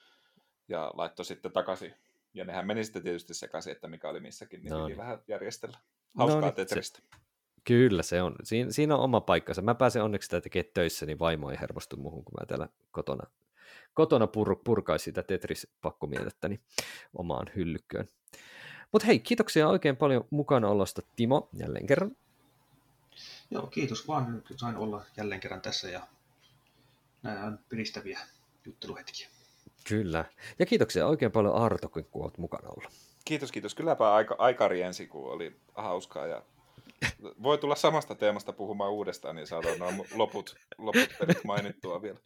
ja laittoi sitten takaisin. Ja nehän meni sitten tietysti sekaisin, että mikä oli missäkin, niin no, piti niin. vähän järjestellä. Hauskaa no, Tetristä. Se, kyllä se on. Siin, siinä on oma paikkansa. Mä pääsen onneksi sitä tekemään töissä, niin vaimo ei hermostu muuhun, kun mä täällä kotona kotona pur, purkaisi sitä Tetris-pakkomietettäni omaan hyllykköön. Mutta hei, kiitoksia oikein paljon mukana olosta Timo jälleen kerran. Joo, kiitos vaan. Nyt sain olla jälleen kerran tässä ja nämä on piristäviä jutteluhetkiä. Kyllä. Ja kiitoksia oikein paljon Arto, kun olet mukana ollut. Kiitos, kiitos. Kylläpä aika, aika riensi, kun oli hauskaa ja voi tulla samasta teemasta puhumaan uudestaan, niin saadaan nämä loput, loput pelit mainittua vielä.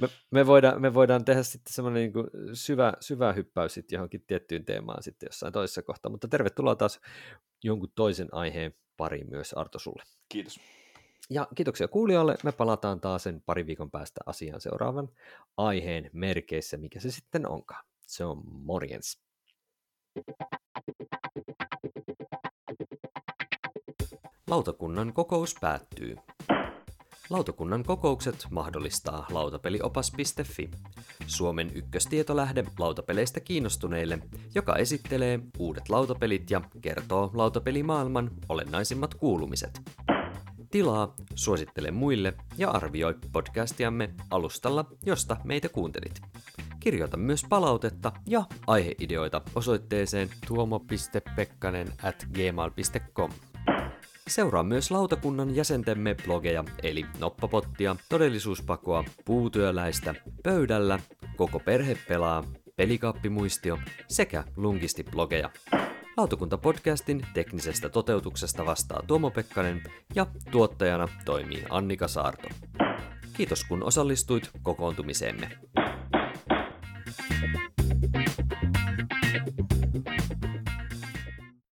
Me, me, voidaan, me voidaan tehdä sitten semmoinen niin syvä, syvä hyppäys sitten johonkin tiettyyn teemaan sitten jossain toisessa kohtaa, mutta tervetuloa taas jonkun toisen aiheen pariin myös Arto sulle. Kiitos. Ja kiitoksia kuulijoille. Me palataan taas sen parin viikon päästä asiaan seuraavan aiheen merkeissä, mikä se sitten onkaan. Se on morjens. Lautakunnan kokous päättyy. Lautakunnan kokoukset mahdollistaa lautapeliopas.fi, Suomen ykköstietolähde lautapeleistä kiinnostuneille, joka esittelee uudet lautapelit ja kertoo lautapelimaailman olennaisimmat kuulumiset. Tilaa, suosittele muille ja arvioi podcastiamme alustalla, josta meitä kuuntelit. Kirjoita myös palautetta ja aiheideoita osoitteeseen tuomo.pekkanen at gmail.com. Seuraa myös lautakunnan jäsentemme blogeja, eli Noppapottia, Todellisuuspakoa, Puutyöläistä, Pöydällä, Koko perhe pelaa, Pelikaappimuistio sekä Lungisti-blogeja. Lautakunta-podcastin teknisestä toteutuksesta vastaa Tuomo Pekkanen ja tuottajana toimii Annika Saarto. Kiitos kun osallistuit kokoontumiseemme.